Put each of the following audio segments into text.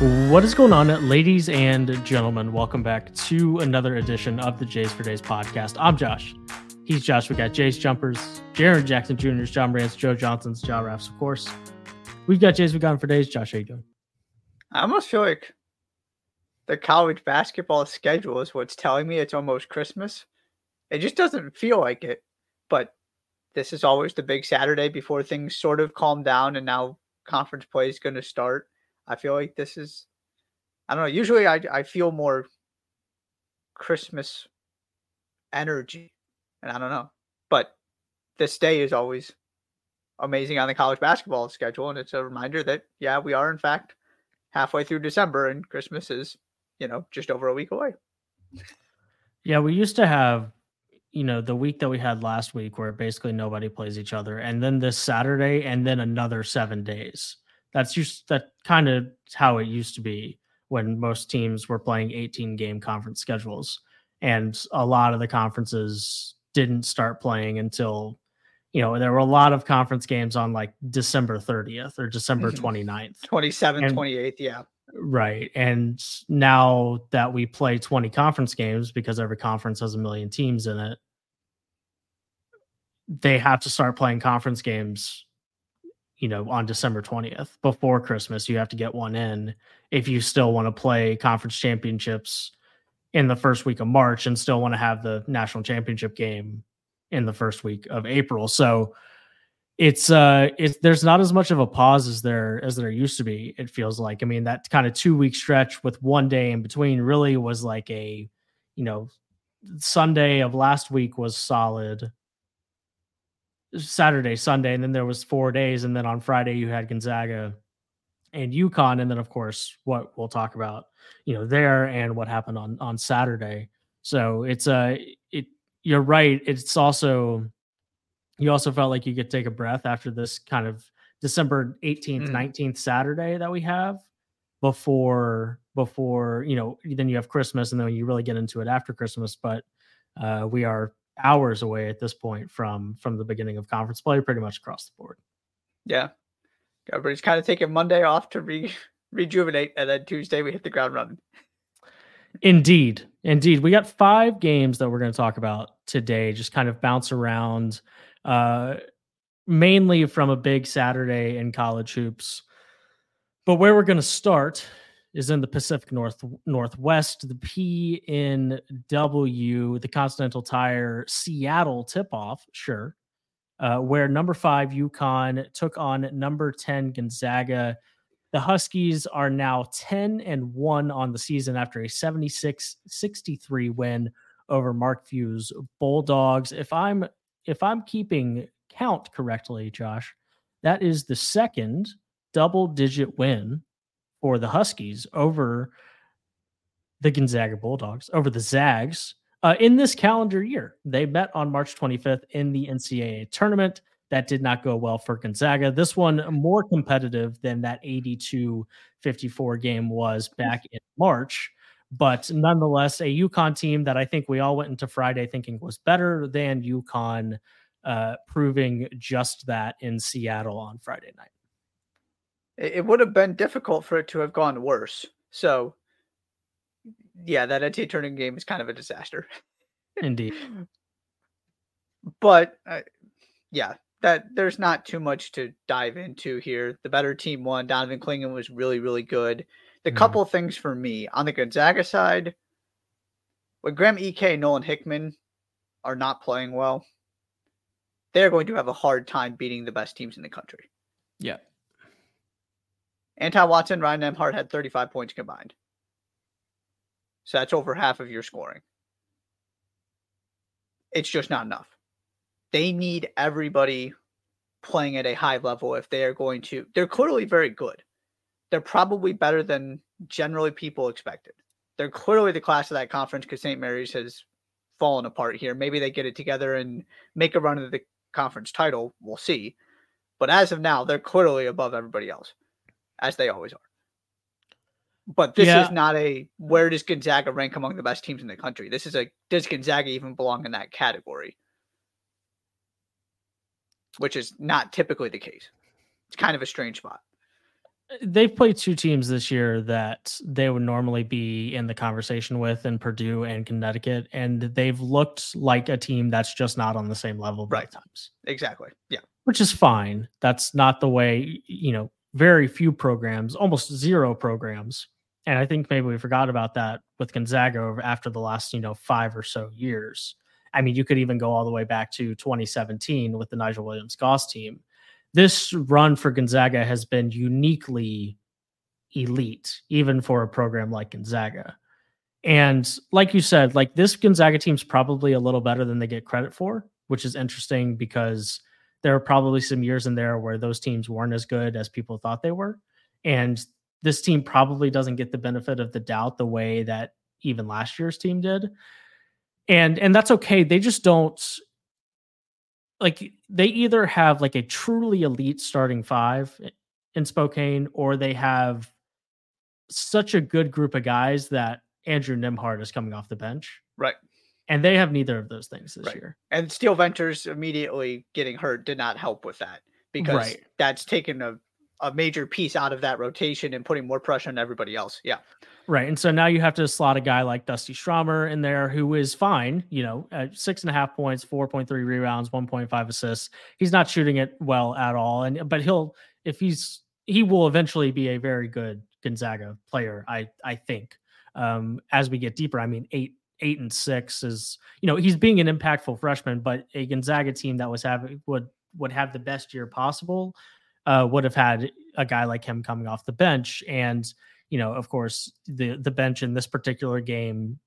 What is going on, ladies and gentlemen? Welcome back to another edition of the Jays for Days podcast. I'm Josh. He's Josh. We got Jays Jumpers, Jaren Jackson Jr.'s, John Brands, Joe Johnson's, John Raffs, of course. We've got Jays We've got for days. Josh, how you doing? I almost feel like the college basketball schedule is what's telling me it's almost Christmas. It just doesn't feel like it. But this is always the big Saturday before things sort of calm down and now conference play is going to start. I feel like this is, I don't know. Usually I, I feel more Christmas energy, and I don't know. But this day is always amazing on the college basketball schedule. And it's a reminder that, yeah, we are in fact halfway through December and Christmas is, you know, just over a week away. Yeah, we used to have, you know, the week that we had last week where basically nobody plays each other, and then this Saturday, and then another seven days. That's just that kind of how it used to be when most teams were playing 18 game conference schedules. And a lot of the conferences didn't start playing until, you know, there were a lot of conference games on like December 30th or December mm-hmm. 29th. 27th, and, 28th. Yeah. Right. And now that we play 20 conference games because every conference has a million teams in it, they have to start playing conference games you know, on December 20th before Christmas. You have to get one in if you still want to play conference championships in the first week of March and still want to have the national championship game in the first week of April. So it's uh it's there's not as much of a pause as there as there used to be, it feels like. I mean, that kind of two week stretch with one day in between really was like a, you know, Sunday of last week was solid Saturday, Sunday, and then there was four days, and then on Friday you had Gonzaga and UConn, and then of course what we'll talk about, you know, there and what happened on on Saturday. So it's a uh, it. You're right. It's also you also felt like you could take a breath after this kind of December 18th, mm. 19th Saturday that we have before before you know then you have Christmas and then you really get into it after Christmas. But uh, we are hours away at this point from from the beginning of conference play, pretty much across the board. Yeah, everybody's kind of taking Monday off to re rejuvenate, and then Tuesday we hit the ground running. Indeed, indeed, we got five games that we're going to talk about today. Just kind of bounce around, uh, mainly from a big Saturday in college hoops. But where we're going to start is in the Pacific North Northwest. The P in W, the Continental Tire Seattle tip off, sure. Uh, where number five UConn took on number 10 Gonzaga. The Huskies are now 10 and 1 on the season after a 76 63 win over Mark Few's Bulldogs. If I'm if I'm keeping count correctly, Josh, that is the second double digit win for the Huskies over the Gonzaga Bulldogs, over the Zags uh, in this calendar year. They met on March 25th in the NCAA tournament. That did not go well for Gonzaga. This one more competitive than that 82 54 game was back in March. But nonetheless, a UConn team that I think we all went into Friday thinking was better than UConn, uh, proving just that in Seattle on Friday night it would have been difficult for it to have gone worse. So, yeah, that NCAA tournament game is kind of a disaster. Indeed. but uh, yeah, that there's not too much to dive into here. The better team won. Donovan Clingan was really, really good. The mm. couple things for me on the Gonzaga side, when Graham Ike, Nolan Hickman are not playing well, they're going to have a hard time beating the best teams in the country. Yeah. Anton Watson, Ryan Nembhard had 35 points combined. So that's over half of your scoring. It's just not enough. They need everybody playing at a high level if they are going to. They're clearly very good. They're probably better than generally people expected. They're clearly the class of that conference because St. Mary's has fallen apart here. Maybe they get it together and make a run of the conference title. We'll see. But as of now, they're clearly above everybody else as they always are. But this yeah. is not a where does Gonzaga rank among the best teams in the country? This is a does Gonzaga even belong in that category? Which is not typically the case. It's kind of a strange spot. they've played two teams this year that they would normally be in the conversation with in Purdue and Connecticut, and they've looked like a team that's just not on the same level Right. times, Exactly. Yeah. which is fine. That's not the way, you know, very few programs, almost zero programs. And I think maybe we forgot about that with Gonzaga after the last, you know, five or so years. I mean, you could even go all the way back to 2017 with the Nigel Williams Goss team. This run for Gonzaga has been uniquely elite, even for a program like Gonzaga. And like you said, like this Gonzaga team's probably a little better than they get credit for, which is interesting because there are probably some years in there where those teams weren't as good as people thought they were. And this team probably doesn't get the benefit of the doubt the way that even last year's team did. And and that's okay. They just don't like they either have like a truly elite starting five in Spokane or they have such a good group of guys that Andrew Nembhard is coming off the bench. Right. And they have neither of those things this Right. year. And Steele Venters immediately getting hurt did not help with that because Right. that's taken a, a major piece out of that rotation and putting more pressure on everybody else. Yeah. Right. And so now you have to slot a guy like Dusty Stromer in there who is fine, you know, at six and a half points, 4.3 rebounds, 1.5 assists. He's not shooting it well at all. And but he'll if he's he will eventually be a very good Gonzaga player, I I think. Um, as we get deeper, I mean eight eight and six is you know, he's being an impactful freshman, but a Gonzaga team that was having would would have the best year possible, uh, would have had a guy like him coming off the bench. And you know, of course, the the bench in this particular game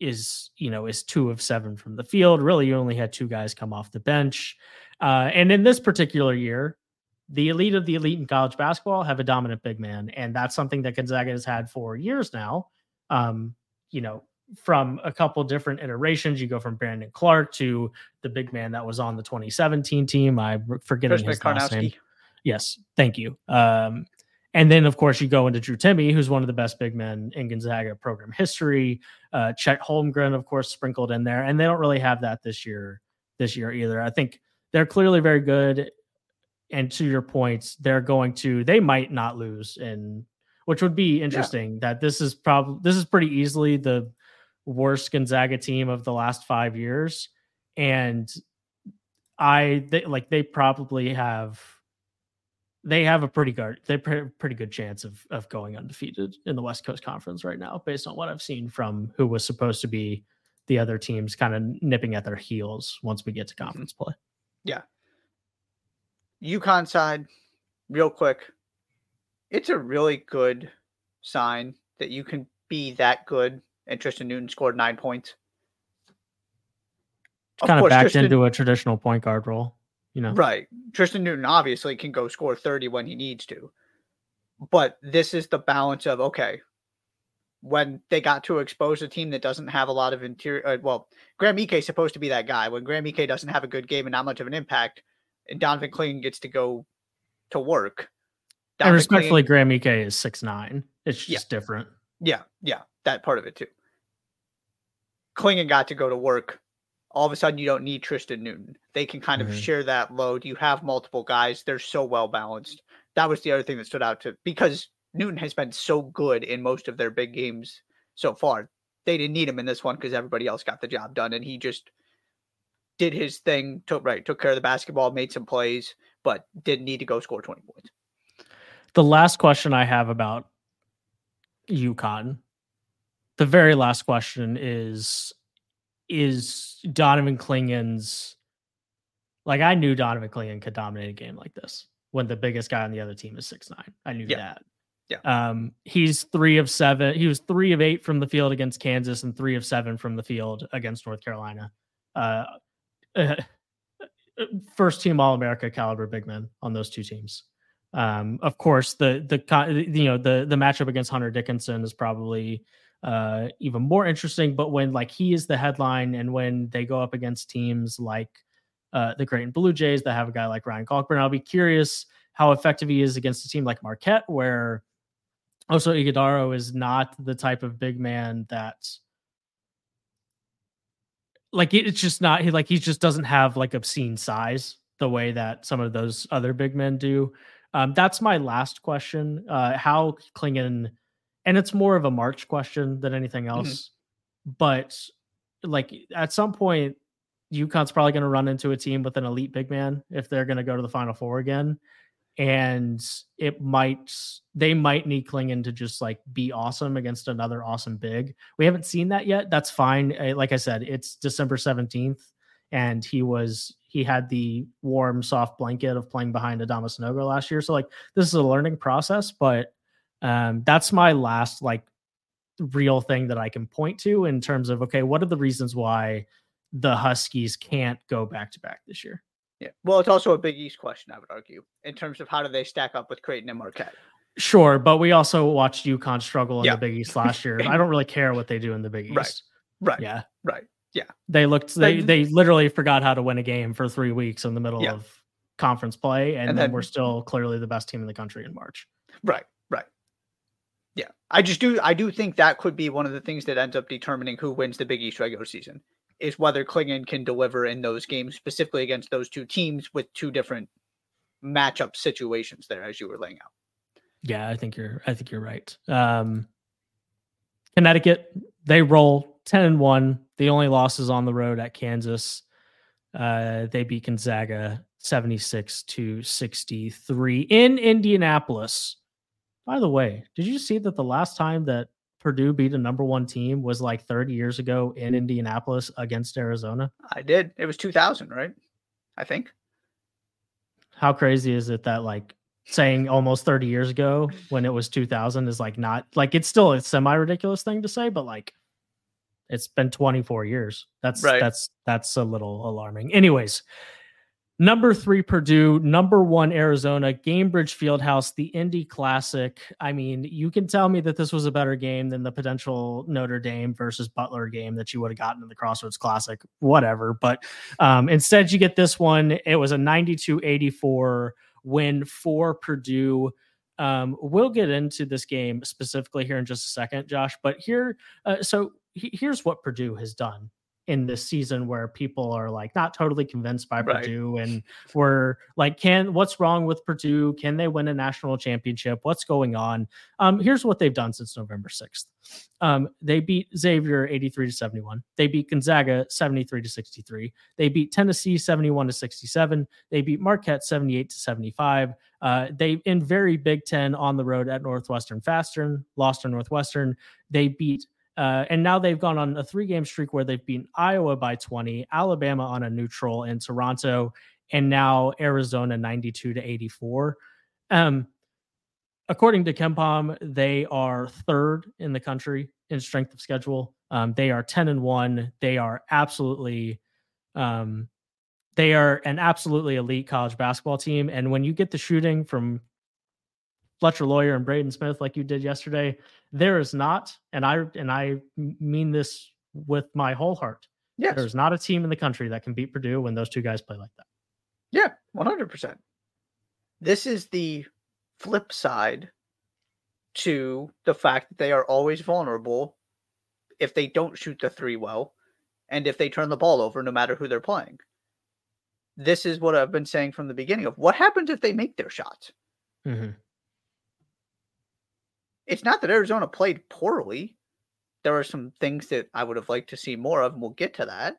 is you know is two of seven from the field. Really, you only had two guys come off the bench, uh, and in this particular year, the elite of the elite in college basketball have a dominant big man, and that's something that Gonzaga has had for years now. Um, you know, from a couple different iterations, you go from Brandon Clarke to the big man that was on the 2017 team. I forget his last name. Yes, thank you. Um, and then, of course, you go into Drew Timme, who's one of the best big men in Gonzaga program history. Uh, Chet Holmgren, of course, sprinkled in there, and they don't really have that this year. This year either. I think they're clearly very good. And to your points, they're going to. They might not lose, in which would be interesting. That this is probably this is pretty easily the worst Gonzaga team of the last five years, and I they, like they probably have they have a pretty good they pre- pretty good chance of of going undefeated in the West Coast Conference right now, based on what I've seen from who was supposed to be the other teams kind of nipping at their heels once we get to mm-hmm. conference play. Yeah. UConn side, real quick, it's a really good sign that you can be that good. And Tristan Newton scored nine points. kind of backed Tristan, into a traditional point guard role, you know. right. Tristan Newton obviously can go score 30 when he needs to. But this is the balance of okay, when they got to expose a team that doesn't have a lot of interior, uh, well, Graham Ike is supposed to be that guy. When Graham Ike doesn't have a good game and not much of an impact, and Donovan Clingan gets to go to work. And respectfully, Graham Ike is six nine. It's Yeah. just different. Yeah, yeah, that part of it too. Clingan got to go to work. All of a sudden, you don't need Tristan Newton. They can kind of Mhm. share that load. You have multiple guys. They're so well balanced. That was the other thing that stood out to because Newton has been so good in most of their big games so far. They didn't need him in this one because everybody else got the job done, and he just did his thing. Took right, took care of the basketball, made some plays, but didn't need to go score twenty points. The last question I have about UConn, the very last question is is Donovan Clingan's like I knew Donovan Klingon could dominate a game like this when the biggest guy on the other team is six nine. I knew Yeah. that. Yeah. Um, he's three of seven. He was three of eight from the field against Kansas and three of seven from the field against North Carolina. Uh, first team All America caliber big men on those two teams. Um, of course, the the you know the the matchup against Hunter Dickinson is probably uh, even more interesting. But when like he is the headline, and when they go up against teams like uh, the Creighton Blue Jays that have a guy like Ryan Kalkbrenner, I'll be curious how effective he is against a team like Marquette, where also Ighodaro is not the type of big man that like it's just not he like he just doesn't have like obscene size the way that some of those other big men do Um, that's my last question. Uh, how Clingan, and it's more of a March question than anything Mm-hmm. else. But like at some point, UConn's probably going to run into a team with an elite big man if they're going to go to the Final Four again, and it might they might need Clingan to just like be awesome against another awesome big. We haven't seen that yet. That's fine. Uh, Like I said, it's December seventeenth, and he was he had the warm, soft blanket of playing behind Adama Sanogo last year. So like this is a learning process, but um, that's my last like real thing that I can point to in terms of okay, what are the reasons why the Huskies can't go back to back this year? Yeah. Well, it's also a Big East question, I would argue, in terms of how do they stack up with Creighton and Marquette. Sure, but we also watched UConn struggle in Yeah. the Big East last year. I don't really care what they do in the Big East. Right. Right. Yeah. Right. Yeah. They looked they they literally forgot how to win a game for 3 weeks in the middle Yeah. of conference play and, And then, then- we're still clearly the best team in the country in March. Right. Yeah. I just do I do think that could be one of the things that ends up determining who wins the Big East regular season is whether Clingan can deliver in those games specifically against those two teams with two different matchup situations there as you were laying out. Yeah, I think you're I think you're right. Um Connecticut, they roll 10 and 1. The only loss is on the road at Kansas. Uh they beat Gonzaga 76 to 63 in Indianapolis. By the way, did you see that the last time that Purdue beat a number 1 team was like 30 years ago in Indianapolis against Arizona? I did. It was 2000, right? I think. How crazy is it that like saying almost 30 years ago when it was 2000 is like not like it's still a semi ridiculous thing to say, but like it's been 24 years. That's Right. that's that's a little alarming. Anyways, number three Purdue, number one Arizona, Gainbridge Fieldhouse, the Indy Classic. I mean, you can tell me that this was a better game than the potential Notre Dame versus Butler game that you would have gotten in the Crossroads Classic, whatever. But um, instead, you get this one. It was a 92 84 win for Purdue. Um, we'll get into this game specifically here in just a second, Josh. But here, uh, so he- here's what Purdue has done in this season where people are like not totally convinced by Right. Purdue and we're like, can what's wrong with Purdue? Can they win a national championship? What's going on? Um, here's what they've done since November 6th. Um, they beat Xavier 83 to 71. They beat Gonzaga 73 to 63. They beat Tennessee 71 to 67. They beat Marquette 78 to 75. Uh, they in very Big Ten on the road at Northwestern Fastern, lost to Northwestern. They beat uh, and now they've gone on a three game streak where they've beaten Iowa by 20, Alabama on a neutral in Toronto, and now Arizona 92 to 84. Um, according to KenPom, they are third in the country in strength of schedule. Um, they are 10 and 1. They are absolutely um, they are an absolutely elite college basketball team. And when you get the shooting from Fletcher Loyer and Braden Smith like you did yesterday, there is not, and I and I mean this with my whole heart. Yes. There's not a team in the country that can beat Purdue when those two guys play like that. Yeah, 100%. This is the flip side to the fact that they are always vulnerable if they don't shoot the three well and if they turn the ball over no matter who they're playing. This is what I've been saying from the beginning of what happens if they make their shots. Mm-hmm. It's not that Arizona played poorly. There are some things that I would have liked to see more of, and we'll get to that.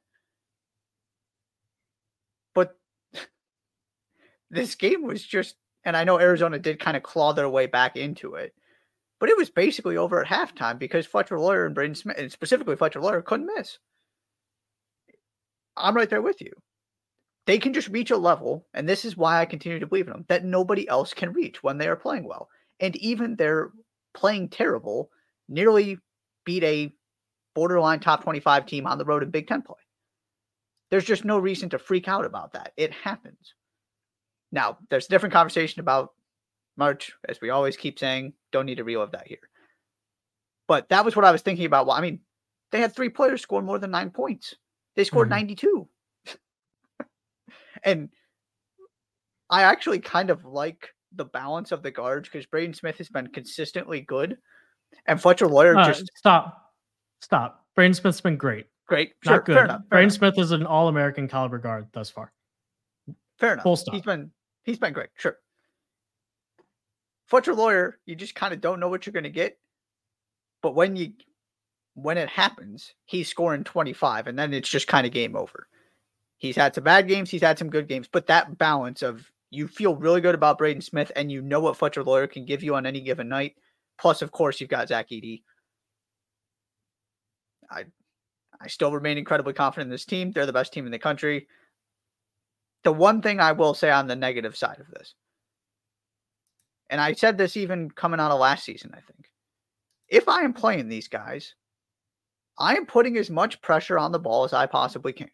But this game was just, and I know Arizona did kind of claw their way back into it, but it was basically over at halftime because Fletcher Loyer and Braden Smith, and specifically Fletcher Loyer, couldn't miss. I'm right there with you. They can just reach a level, and this is why I continue to believe in them, that nobody else can reach when they are playing well. And even their playing terrible nearly beat a borderline top 25 team on the road in Big Ten play. There's just no reason to freak out about that. It happens. Now, there's a different conversation about March, as we always keep saying, don't need to relive that here. But that was what I was thinking about. Well, I mean, they had three players score more than nine points. They scored Mhm. 92. and I actually kind of like the balance of the guards because Braden Smith has been consistently good. And Fletcher Loyer Uh, just stop, stop. Braden Smith's been great, great. not good. fair enough. Fair Braden enough. Smith is an All-American caliber guard thus far. Fair enough. full stop. He's been he's been great. Sure. Fletcher Loyer, you just kind of don't know what you're going to get. But when you when it happens, he's scoring 25 and then it's just kind of game over. He's had some bad games, he's had some good games, but that balance of you feel really good about Braden Smith and you know what Fletcher Loyer can give you on any given night. Plus, of course, you've got Zach Edey. I I still remain incredibly confident in this team. They're the best team in the country. The one thing I will say on the negative side of this, and I said this even coming out of last season, I think. If I am playing these guys, I am putting as much pressure on the ball as I possibly can.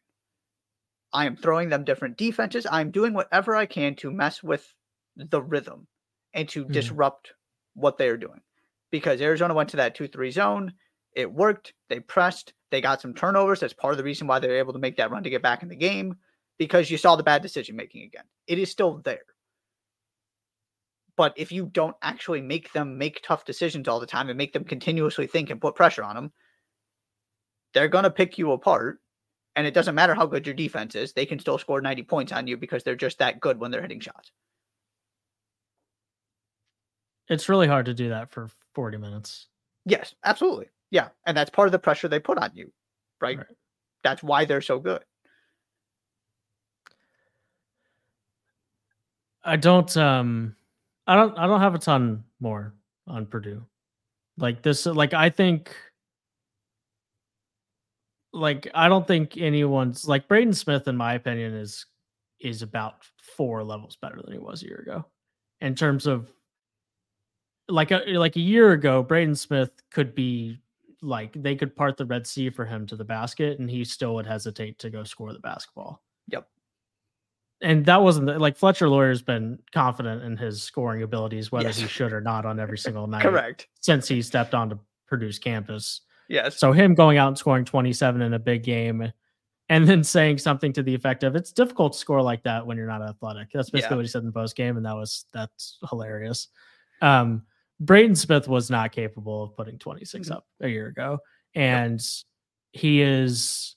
I am throwing them different defenses. I'm doing whatever I can to mess with the rhythm and to mm-hmm. disrupt what they are doing. Because Arizona went to that 2 3 zone. It worked. They pressed. They got some turnovers. That's part of the reason why they were able to make that run to get back in the game because you saw the bad decision making again. It is still there. But if you don't actually make them make tough decisions all the time and make them continuously think and put pressure on them, they're going to pick you apart. And it doesn't matter how good your defense is, they can still score 90 points on you because they're just that good when they're hitting shots. It's really hard to do that for 40 minutes. Yes, absolutely. Yeah. And that's part of the pressure they put on you, right? right. That's why they're so good. I don't um I don't I don't have a ton more on Purdue. Like this like I think like I don't think anyone's like Braden Smith in my opinion is is about four levels better than he was a year ago. In terms of like a like a year ago, Braden Smith could be like they could part the Red Sea for him to the basket and he still would hesitate to go score the basketball. Yep and that wasn't like Fletcher Loyer's been confident in his scoring abilities, whether yes. he should or not on every single night. Correct. Since he stepped onto Purdue's campus. Yes. So him going out and scoring 27 in a big game and then saying something to the effect of it's difficult to score like that when you're not athletic. That's basically yeah. what he said in the post game, and that was that's hilarious. Um Braden Smith was not capable of putting 26 mm-hmm. up a year ago. And yep. he is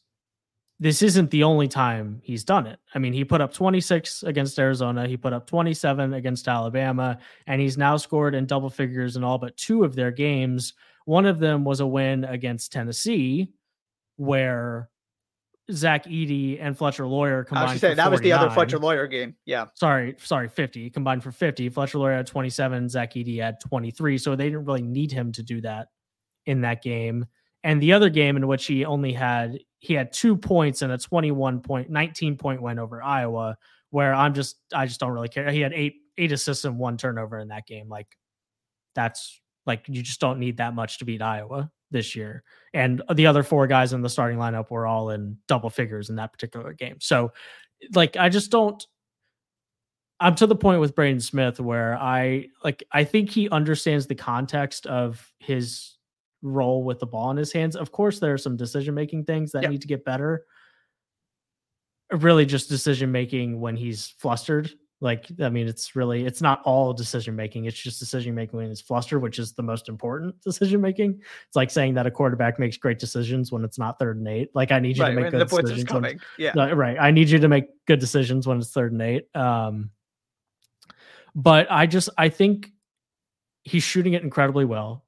this isn't the only time he's done it. I mean, he put up 26 against Arizona, he put up 27 against Alabama, and he's now scored in double figures in all but two of their games. One of them was a win against Tennessee, where Zach Edey and Fletcher Loyer combined. I was say that was the other Fletcher Loyer game. Yeah. Sorry, sorry, 50 combined for 50. Fletcher Loyer had 27, Zach Edey had 23. So they didn't really need him to do that in that game. And the other game in which he only had he had two points and a 21 point 19 point win over Iowa where I'm just I just don't really care. He had eight eight assists and one turnover in that game. Like that's like you just don't need that much to beat Iowa this year. And the other four guys in the starting lineup were all in double figures in that particular game. So like I just don't I'm to the point with Braden Smith where I like I think he understands the context of his role with the ball in his hands. Of course, there are some decision making things that need to get better. Really, just decision making when he's flustered. Like, I mean, it's really it's not all decision making. It's just decision making when he's flustered, which is the most important decision making. It's like saying that a quarterback makes great decisions when it's not third and eight. Like, I need you right, to make good decisions. When, yeah, right. I need you to make good decisions when it's third and eight. Um, but I just I think he's shooting it incredibly well.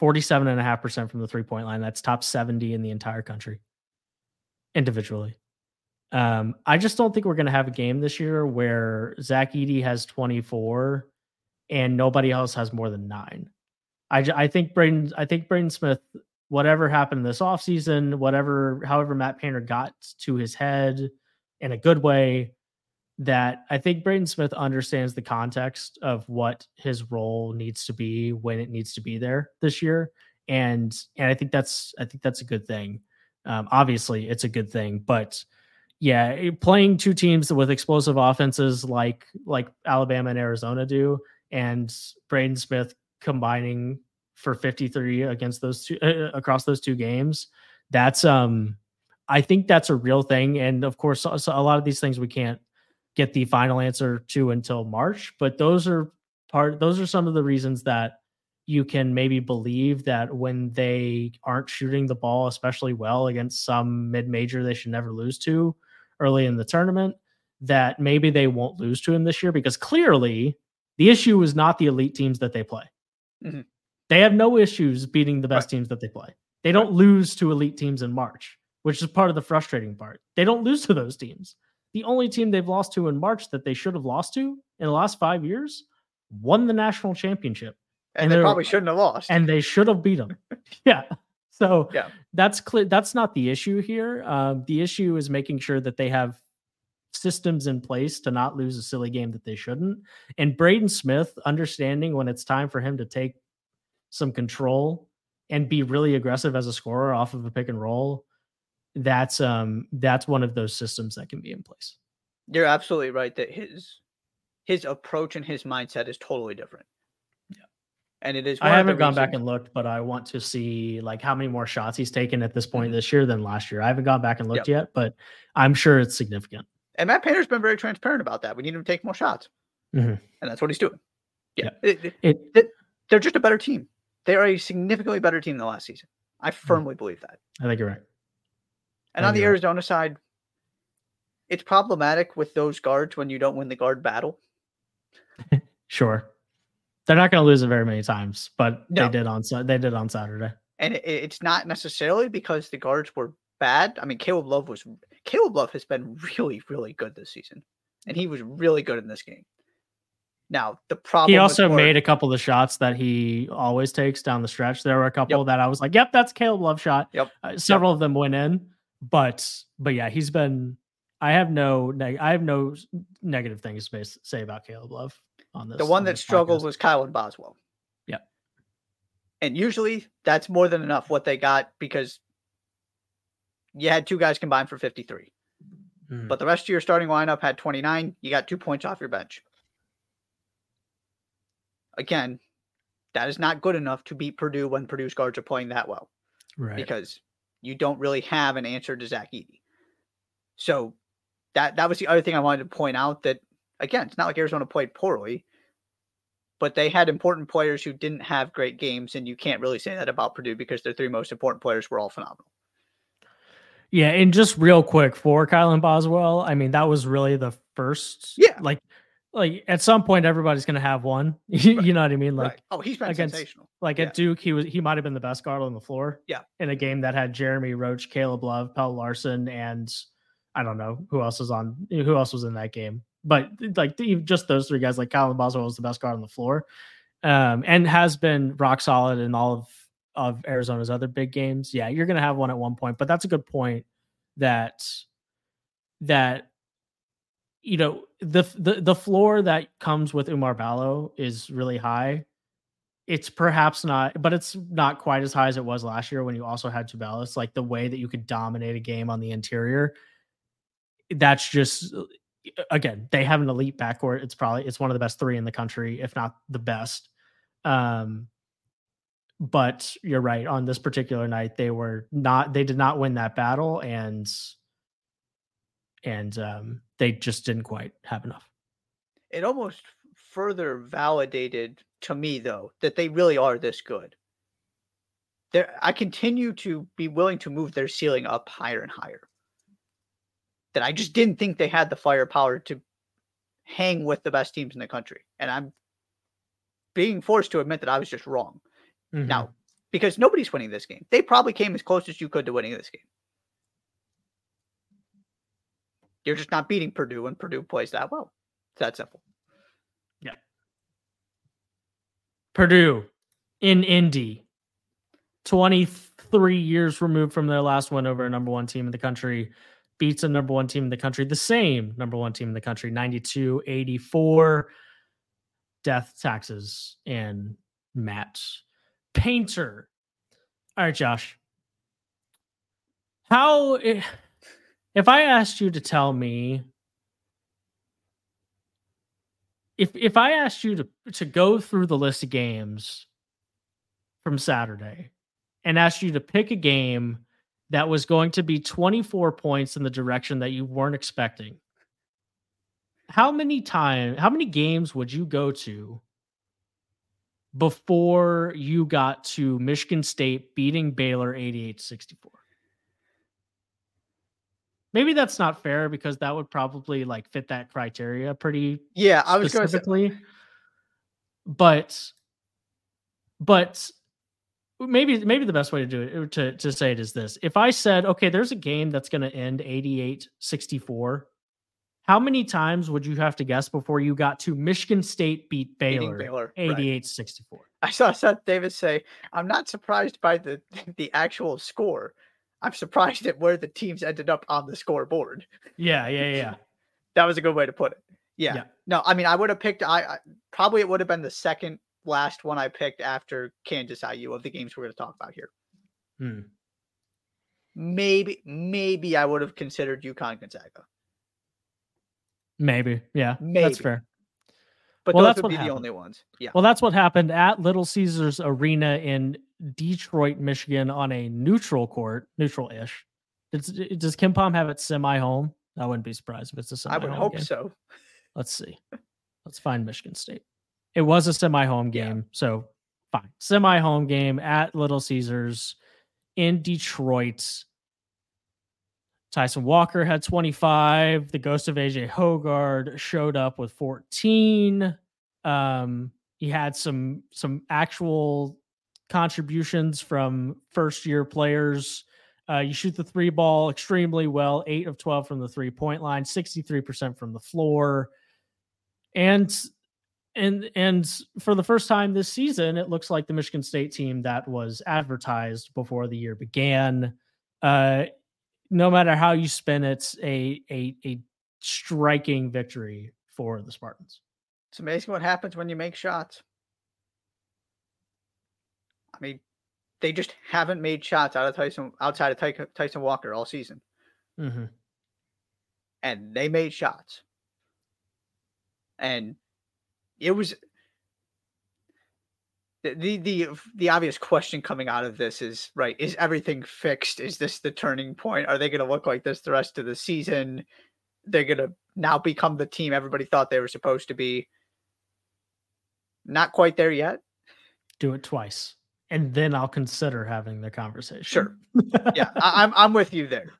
47.5% from the three point line. That's top 70 in the entire country individually. Um, I just don't think we're going to have a game this year where Zach Edey has 24 and nobody else has more than nine. I, I think Braden, I think Braden Smith, whatever happened this offseason, whatever, however Matt Painter got to his head in a good way, that I think Braden Smith understands the context of what his role needs to be when it needs to be there this year, and and I think that's I think that's a good thing. Um, obviously, it's a good thing, but yeah, playing two teams with explosive offenses like like Alabama and Arizona do, and Braden Smith combining for 53 against those two uh, across those two games, that's um I think that's a real thing. And of course, a lot of these things we can't get the final answer to until March. But those are part those are some of the reasons that you can maybe believe that when they aren't shooting the ball especially well against some mid-major they should never lose to early in the tournament, that maybe they won't lose to him this year because clearly The issue is not the elite teams that they play. Mhm. They have no issues beating the best Right. teams that they play. They don't lose to elite teams in March, which is part of the frustrating part. They don't lose to those teams. The only team they've lost to in March that they should have lost to in the last five years won the national championship And, And they probably shouldn't have lost. and they should have beat them. yeah. So Yeah. that's clear. That's not the issue here. Um, the issue is making sure that they have systems in place to not lose a silly game that they shouldn't. And Braden Smith understanding when it's time for him to take some control and be really aggressive as a scorer off of a pick and roll. That's um that's one of those systems that can be in place. You're absolutely right that his his approach and his mindset is totally different. And it is I one of the haven't gone back and looked, but I want to see like how many more shots he's taken at this point Mhm. this year than last year. I haven't gone back and looked Yep. yet, but I'm sure it's significant. And Matt Painter's been very transparent about that. We need him to take more shots. Mhm. And that's what he's doing. Yeah. Yeah. It- it- It th- they're just a better team. They are a significantly better team than last season. I firmly believe that. I think you're right. And on the right. Arizona side, it's problematic with those guards when you don't win the guard battle. Sure. They're not going to lose it very many times, but No. they did on they did on Saturday. And it, it's not necessarily because the guards were bad. I mean, Caleb Love was Caleb Love has been really, really good this season, and he was really good in this game. Now the problem He also made a couple of the shots that he always takes down the stretch. There were a couple that I was like, "Yep, that's Caleb Love shot." Yep. Uh, several of them went in, but but yeah, he's been. I have no neg- I have no negative things to say about Caleb Love on this. the one on that struggled podcast. was Kylan Boswell. Yeah. And usually that's more than enough what they got because you had two guys combined for 53. Mhm. But the rest of your starting lineup had 29. You got two points off your bench. Again, that is not good enough to beat Purdue when Purdue's guards are playing that well right. because you don't really have an answer to Zach Edey. So that that was the other thing I wanted to point out that again, it's not like Arizona played poorly, but they had important players who didn't have great games, and you can't really say that about Purdue because their three most important players were all phenomenal. Yeah, and just real quick for Kylan Boswell, I mean that was really the first. Yeah. like like at some point everybody's gonna have one. you know what I mean? Like right. Oh, he's been against- sensational. like Yeah. at Duke, he was he might have been the best guard on the floor. Yeah. in a game that had Jeremy Roach, Caleb Love, Pelle Larsson, and I don't know who else was on who else was in that game. But like just those three guys, like Kylan Boswell was the best guard on the floor, um, and has been rock solid in all of of Arizona's other big games. Yeah, you're gonna have one at one point, but that's a good point that that you know the the the floor that comes with Oumar Ballo is really high. It's perhaps not, but it's not quite as high as it was last year when you also had Tubelis. Like the way that you could dominate a game on the interior, that's just again they have an elite backcourt. It's probably it's one of the best three in the country, if not the best. Um, but you're right. On this particular night, they were not. They did not win that battle, and and um, they just didn't quite have enough. It almost further validated to me though that they really are this good. There, I continue to be willing to move their ceiling up higher and higher. That I just didn't think they had the firepower to hang with the best teams in the country, and I'm being forced to admit that I was just wrong. Mhm. Now, because nobody's winning this game, they probably came as close as you could to winning this game. You're just not beating Purdue, and Purdue plays that well. It's that simple. Yeah. Purdue in Indy, 23 years removed from their last win over a number one team in the country, beats a number one team in the country, the same number one team in the country, 92 84. Death, taxes, and Matt Painter. All right, Josh. How, if I asked you to tell me if if I asked you to to go through the list of games from Saturday and asked you to pick a game that was going to be 24 points in the direction that you weren't expecting, how many time how many games would you go to before you got to Michigan State beating Baylor 88-64? Maybe that's not fair because that would probably like fit that criteria pretty Yeah, I was going to say specifically. but but maybe maybe the best way to do it to, to say it is this. If i said okay there's a game that's going to end 88 64 how many times would you have to guess before you got to michigan state beat baylor, baylor 88 right. 64 i saw seth davis say i'm not surprised by the the actual score. I'm surprised at where the teams ended up on the scoreboard. Yeah yeah yeah that was a good way to put it. Yeah, yeah. no i mean i would have picked I, I probably it would have been the second last one I picked after Kansas IU of the games we're going to talk about here. Hmm. Maybe, maybe I would have considered UConn Gonzaga. Maybe, yeah, maybe. that's fair. But well, that's would be happened. the only ones. Yeah. Well, that's what happened at Little Caesars Arena in Detroit, Michigan, on a neutral court, neutral-ish. Does, does KenPom have it semi-home? I wouldn't be surprised if it's a semi. I would hope game. so. Let's see. Let's find Michigan State. It was a semi home game. Yeah. So fine. Semi home game at Little Caesars in Detroit. Tyson Walker had 25. The ghost of AJ Hoggard showed up with 14. Um, he had some some actual contributions from first year players. Uh, you shoot the three ball extremely well, eight of 12 from the three point line, 63% from the floor. And and and for the first time this season, it looks like the Michigan State team that was advertised before the year began. Uh, no matter how you spin it, a a a striking victory for the Spartans. It's amazing what happens when you make shots. I mean, they just haven't made shots out of Tyson outside of Tyson Walker all season, mm-hmm. and they made shots. And it was the the the obvious question coming out of this is right is everything fixed? Is this the turning point? Are they going to look like this the rest of the season? They're going to now become the team everybody thought they were supposed to be. Not quite there yet. Do it twice and then i'll consider having the conversation. Sure. Yeah I, i'm i'm with you there.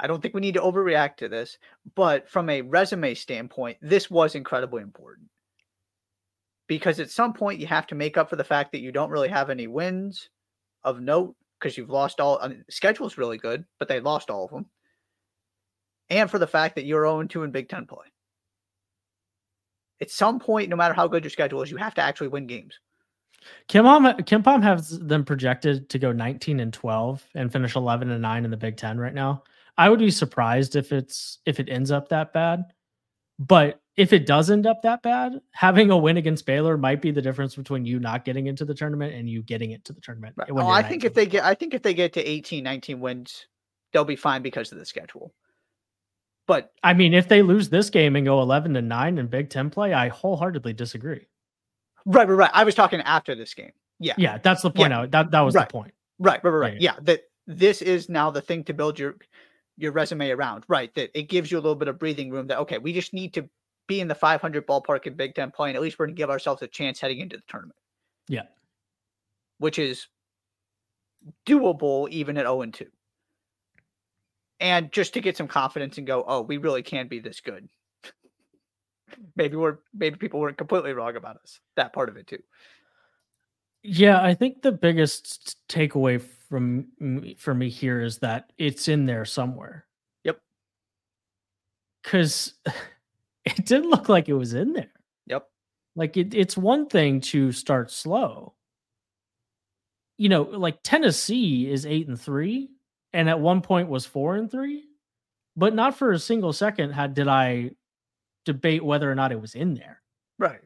I don't think we need to overreact to this but from a resume standpoint this was incredibly important because at some point you have to make up for the fact that you don't really have any wins of note because you've lost all. I mean, schedule's really good, but they lost all of them, and for the fact that you're 0 2 in Big Ten play. At some point, no matter how good your schedule is, you have to actually win games. KenPom KenPom has them projected to go 19 and 12 and finish 11 and 9 in the Big Ten right now. I would be surprised if it's if it ends up that bad. But if it does end up that bad, having a win against Baylor might be the difference between you not getting into the tournament and you getting into the tournament. Oh, I think if they get I think if they get to 18, 19 wins, they'll be fine because of the schedule. But I mean, if they lose this game and go 11 to 9 in Big 10 play, I wholeheartedly disagree. Right, right, right. I was talking after this game. Yeah. Yeah, that's the point. Yeah. That that was right. the point. Right, right, right, right. Yeah, that this is now the thing to build your your resume around, right? That it gives you a little bit of breathing room that okay, we just need to be in the 500 ballpark in Big Ten playing. At least we're going to give ourselves a chance heading into the tournament. Yeah, which is doable even at 0 and 2. And just to get some confidence and go, oh, we really can be this good. maybe we're maybe people weren't completely wrong about us. That part of it too. Yeah, I think the biggest takeaway from for me here is that it's in there somewhere. Yep. Cuz it didn't look like it was in there. Yep. Like it, it's one thing to start slow. You know, like Tennessee is 8 and 3 and at one point was 4 and 3, but not for a single second had did I debate whether or not it was in there. Right.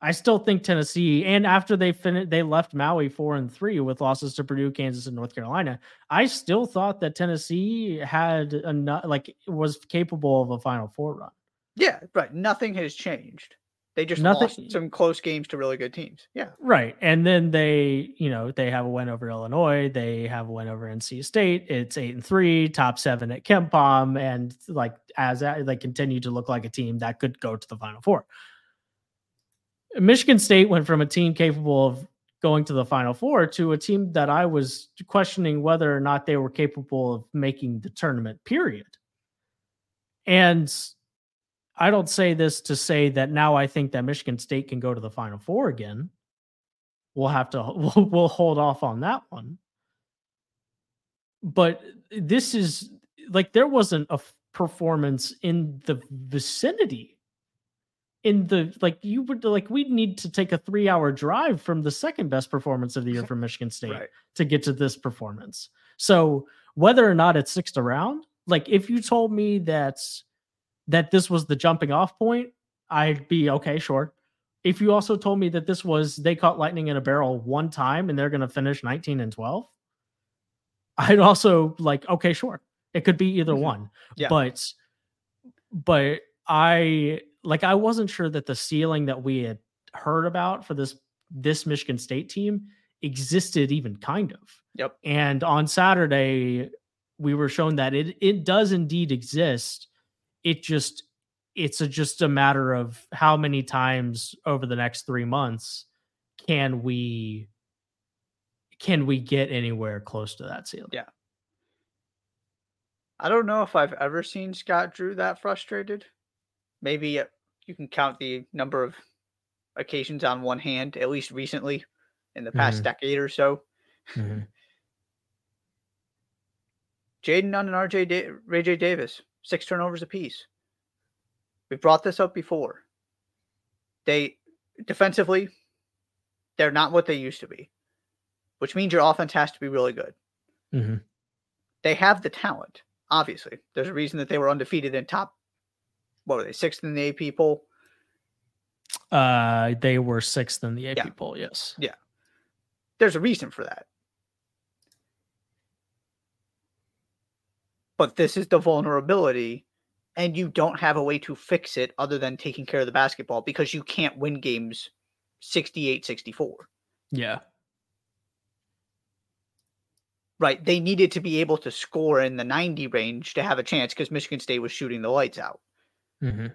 I still think Tennessee, and after they finished, they left Maui four and three with losses to Purdue, Kansas, and North Carolina. I still thought that Tennessee had enough, like was capable of a Final Four run. Yeah, right. Nothing has changed. They just Nothing, lost some close games to really good teams. Yeah. Right. And then they, you know, they have a win over Illinois. They have a win over NC State. It's eight and three, top seven at KenPom. And like as they continue to look like a team that could go to the final four. Michigan State went from a team capable of going to the final four to a team that I was questioning whether or not they were capable of making the tournament, period. And I don't say this to say that now I think that Michigan State can go to the Final Four again. We'll have to we'll, we'll hold off on that one. But this is like there wasn't a performance in the vicinity in the like you would like we'd need to take a three hour drive from the second best performance of the year from Michigan State right. to get to this performance. So whether or not it sticks around, like if you told me that that this was the jumping off point, I'd be okay, sure. If you also told me that this was they caught lightning in a barrel one time and they're going to finish 19 and 12, I'd also like okay, sure. It could be either mm-hmm. one. Yeah. But but I like I wasn't sure that the ceiling that we had heard about for this this Michigan State team existed even kind of. Yep. And on Saturday we were shown that it it does indeed exist. It just it's a, just a matter of how many times over the next 3 months can we can we get anywhere close to that ceiling? Yeah. I don't know if I've ever seen Scott Drew that frustrated. Maybe you can count the number of occasions on one hand, at least recently in the past mm-hmm. decade or so. Mm-hmm. Jayden Nunn and RJ da- Ray J Davis, six turnovers apiece. We brought this up before. They defensively, they're not what they used to be, which means your offense has to be really good. Mm-hmm. They have the talent, obviously. There's a reason that they were undefeated in top what were they sixth in the AP poll? Uh, they were sixth in the AP yeah. poll. Yes. Yeah. There's a reason for that. But this is the vulnerability, and you don't have a way to fix it other than taking care of the basketball because you can't win games 68 64. Yeah. Right. They needed to be able to score in the 90 range to have a chance because Michigan State was shooting the lights out. Mm-hmm.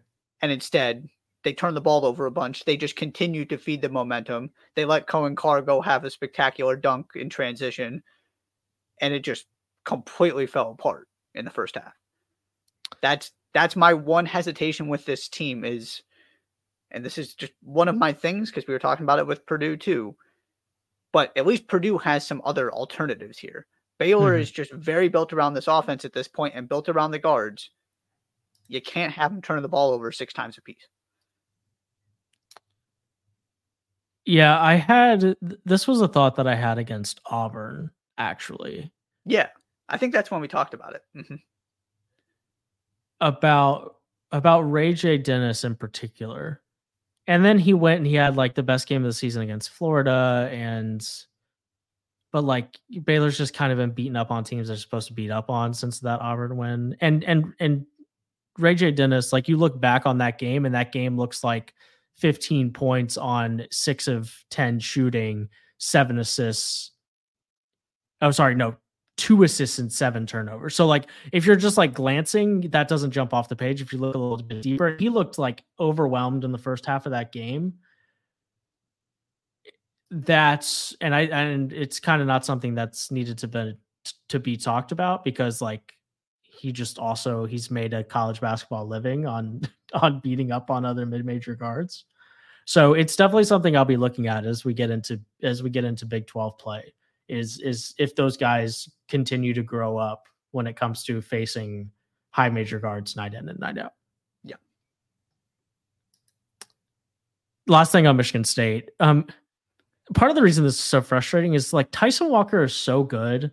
And instead, they turn the ball over a bunch. They just continue to feed the momentum. They let Coen Cargo have a spectacular dunk in transition, and it just completely fell apart in the first half. That's that's my one hesitation with this team is, and this is just one of my things because we were talking about it with Purdue too. But at least Purdue has some other alternatives here. Baylor mm-hmm. is just very built around this offense at this point and built around the guards you can't have them turning the ball over six times a piece. Yeah, I had this was a thought that I had against Auburn actually. Yeah, I think that's when we talked about it. Mm-hmm. About about Ray J Dennis in particular. And then he went and he had like the best game of the season against Florida and but like Baylor's just kind of been beaten up on teams they're supposed to beat up on since that Auburn win. And and and Ray J Dennis, like you look back on that game, and that game looks like 15 points on six of 10 shooting, seven assists. Oh, sorry, no, two assists and seven turnovers. So, like, if you're just like glancing, that doesn't jump off the page. If you look a little bit deeper, he looked like overwhelmed in the first half of that game. That's and I and it's kind of not something that's needed to be to be talked about because like he just also he's made a college basketball living on on beating up on other mid-major guards. So it's definitely something I'll be looking at as we get into as we get into Big 12 play is is if those guys continue to grow up when it comes to facing high major guards night in and night out. Yeah. Last thing on Michigan State. Um part of the reason this is so frustrating is like Tyson Walker is so good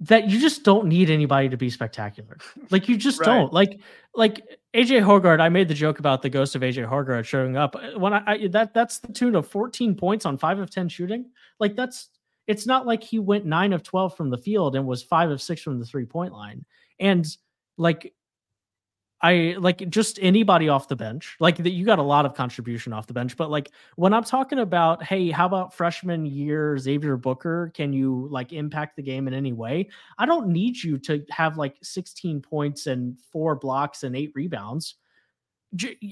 that you just don't need anybody to be spectacular. Like you just right. don't. Like like AJ Hoggard, I made the joke about the ghost of AJ Hoggard showing up. Uh, when I, I that that's the tune of 14 points on 5 of 10 shooting. Like that's it's not like he went 9 of 12 from the field and was 5 of 6 from the three-point line. And like I like just anybody off the bench. Like that you got a lot of contribution off the bench, but like when I'm talking about, hey, how about freshman year Xavier Booker? Can you like impact the game in any way? I don't need you to have like 16 points and four blocks and eight rebounds.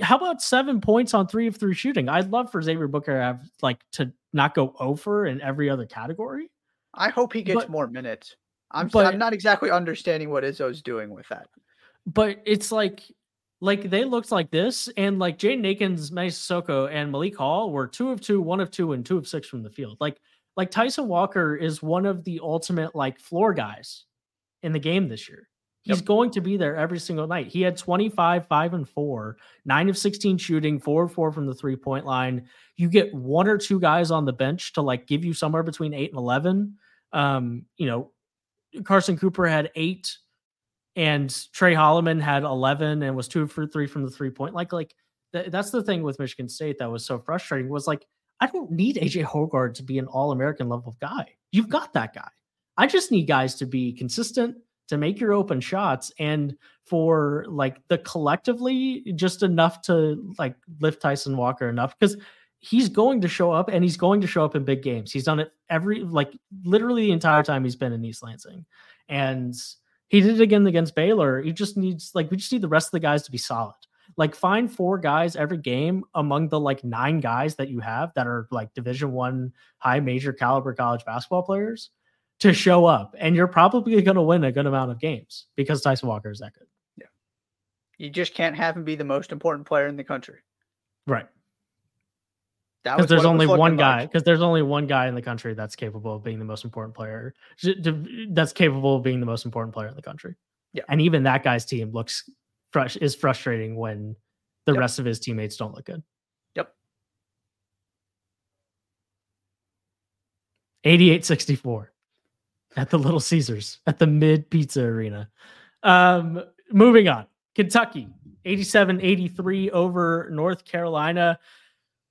How about seven points on three of three shooting? I'd love for Xavier Booker to have like to not go over in every other category. I hope he gets but, more minutes. I'm but, I'm not exactly understanding what Izzo's doing with that but it's like like they looked like this, and like Jaden Akins, Mady Sissoko, and Malik Hall were two of two, one of two, and two of six from the field. Like like Tyson Walker is one of the ultimate like floor guys in the game this year. He's yep. going to be there every single night. He had 25, 5 and 4, 9 of 16 shooting, 4 of 4 from the three point line. You get one or two guys on the bench to like give you somewhere between 8 and 11. Um, you know, Carson Cooper had 8 and Tre Holloman had 11 and was 2 for 3 from the three point. Like like th- that's the thing with Michigan State that was so frustrating was like I don't need AJ Hoggard to be an all-American level guy. You've got that guy. I just need guys to be consistent to make your open shots and for like the collectively just enough to like lift Tyson Walker enough because he's going to show up and he's going to show up in big games. He's done it every like literally the entire time he's been in East Lansing. And he did it again against Baylor. He just needs like we just need the rest of the guys to be solid. Like find four guys every game among the like nine guys that you have that are like division one high major caliber college basketball players to show up, and you're probably going to win a good amount of games because Tyson Walker is that good. Yeah, you just can't have him be the most important player in the country. Right. Because there's only one guy. Because there's only one guy in the country that's capable of being the most important player. That's capable of being the most important player in the country. Yeah. And even that guy's team looks fresh is frustrating when the yep. rest of his teammates don't look good. Yep. 88-64 at the Little Caesars at the Mid Pizza Arena. Um, moving on. Kentucky 87-83 over North Carolina.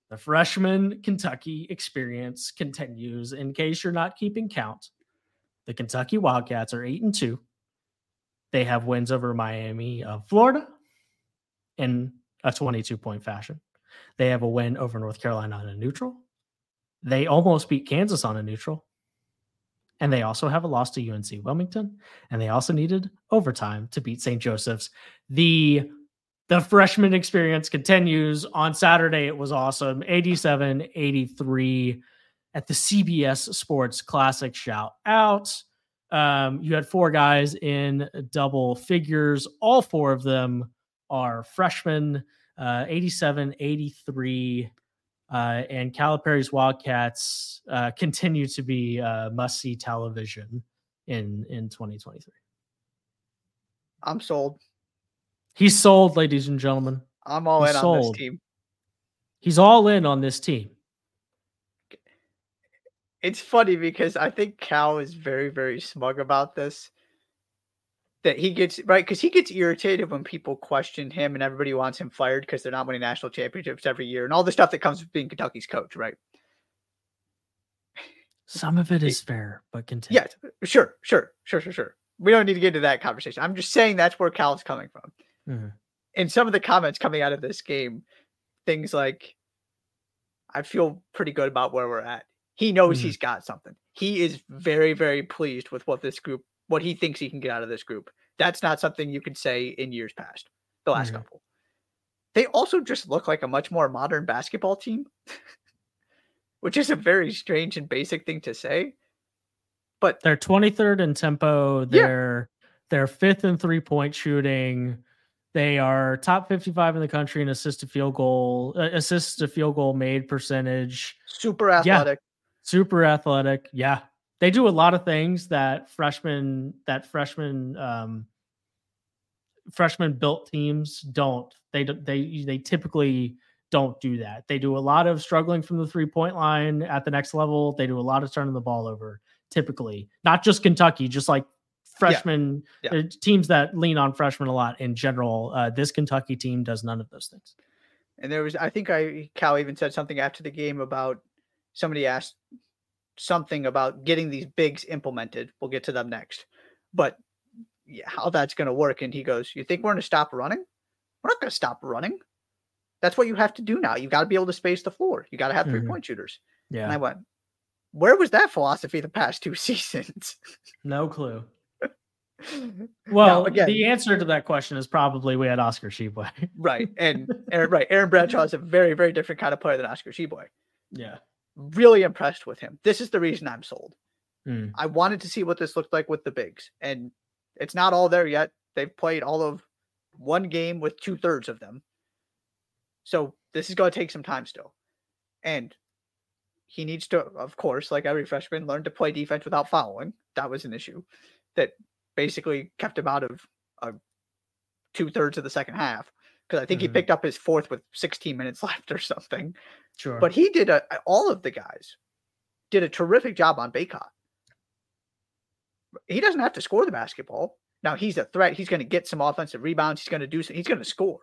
The freshman Kentucky experience continues. In case you're not keeping count, the Kentucky Wildcats are 8 and 2. They have wins over Miami of Florida in a 22 point fashion. They have a win over North Carolina on a neutral. They almost beat Kansas on a neutral. And they also have a loss to UNC Wilmington. And they also needed overtime to beat St. Joseph's. The the freshman experience continues on Saturday. It was awesome. 87 83 at the CBS Sports Classic shout out. Um, you had four guys in double figures. All four of them are freshmen, uh, 87, 83. Uh, and Calipari's Wildcats uh, continue to be uh, must see television in, in 2023. I'm sold. He's sold, ladies and gentlemen. I'm all He's in sold. on this team. He's all in on this team it's funny because I think Cal is very, very smug about this. That he gets right because he gets irritated when people question him and everybody wants him fired because they're not winning national championships every year and all the stuff that comes with being Kentucky's coach, right? Some of it is fair, but continue. Yes, sure, sure, sure, sure, sure. We don't need to get into that conversation. I'm just saying that's where Cal is coming from. Mm-hmm. And some of the comments coming out of this game, things like, I feel pretty good about where we're at. He knows mm-hmm. he's got something. He is very, very pleased with what this group, what he thinks he can get out of this group. That's not something you could say in years past, the last mm-hmm. couple. They also just look like a much more modern basketball team, which is a very strange and basic thing to say. But they're 23rd in tempo. They're yeah. they're fifth in three point shooting. They are top 55 in the country in assist to field goal, uh, assist to field goal made percentage. Super athletic super athletic. Yeah, they do a lot of things that freshmen that freshmen, um, freshman built teams don't. They they they typically don't do that. They do a lot of struggling from the three point line at the next level. They do a lot of turning the ball over. Typically, not just Kentucky, just like freshmen yeah. Yeah. Uh, teams that lean on freshmen a lot in general. Uh, this Kentucky team does none of those things. And there was, I think, I Cal even said something after the game about somebody asked something about getting these bigs implemented. We'll get to them next. But yeah, how that's going to work. And he goes, You think we're going to stop running? We're not going to stop running. That's what you have to do now. You got to be able to space the floor. You got to have 3 mm-hmm. point shooters. Yeah. And I went, Where was that philosophy the past two seasons? No clue. Well, now, again, the answer to that question is probably we had Oscar Tshiebwe. right. And Aaron, right. Aaron Bradshaw is a very, very different kind of player than Oscar Tshiebwe. Yeah really impressed with him. This is the reason I'm sold. Mm. I wanted to see what this looked like with the bigs, and it's not all there yet. They've played all of one game with two thirds of them. So this is going to take some time still. And he needs to, of course, like every freshman, learn to play defense without fouling. That was an issue that basically kept him out of uh, two thirds of the second half because I think mm-hmm. he picked up his fourth with 16 minutes left or something. Sure. But he did a, all of the guys did a terrific job on Bacot. He doesn't have to score the basketball. Now he's a threat. He's going to get some offensive rebounds. He's going to do. Some, he's going to score,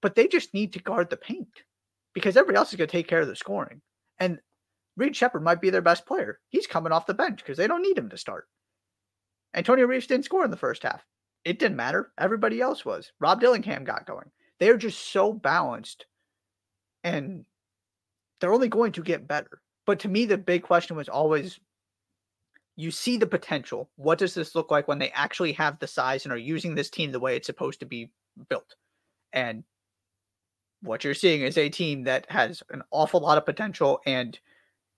but they just need to guard the paint because everybody else is going to take care of the scoring. And Reed Sheppard might be their best player. He's coming off the bench because they don't need him to start. Antonio Reeves didn't score in the first half. It didn't matter. Everybody else was. Rob Dillingham got going. They're just so balanced and they're only going to get better. But to me, the big question was always you see the potential. What does this look like when they actually have the size and are using this team the way it's supposed to be built? And what you're seeing is a team that has an awful lot of potential and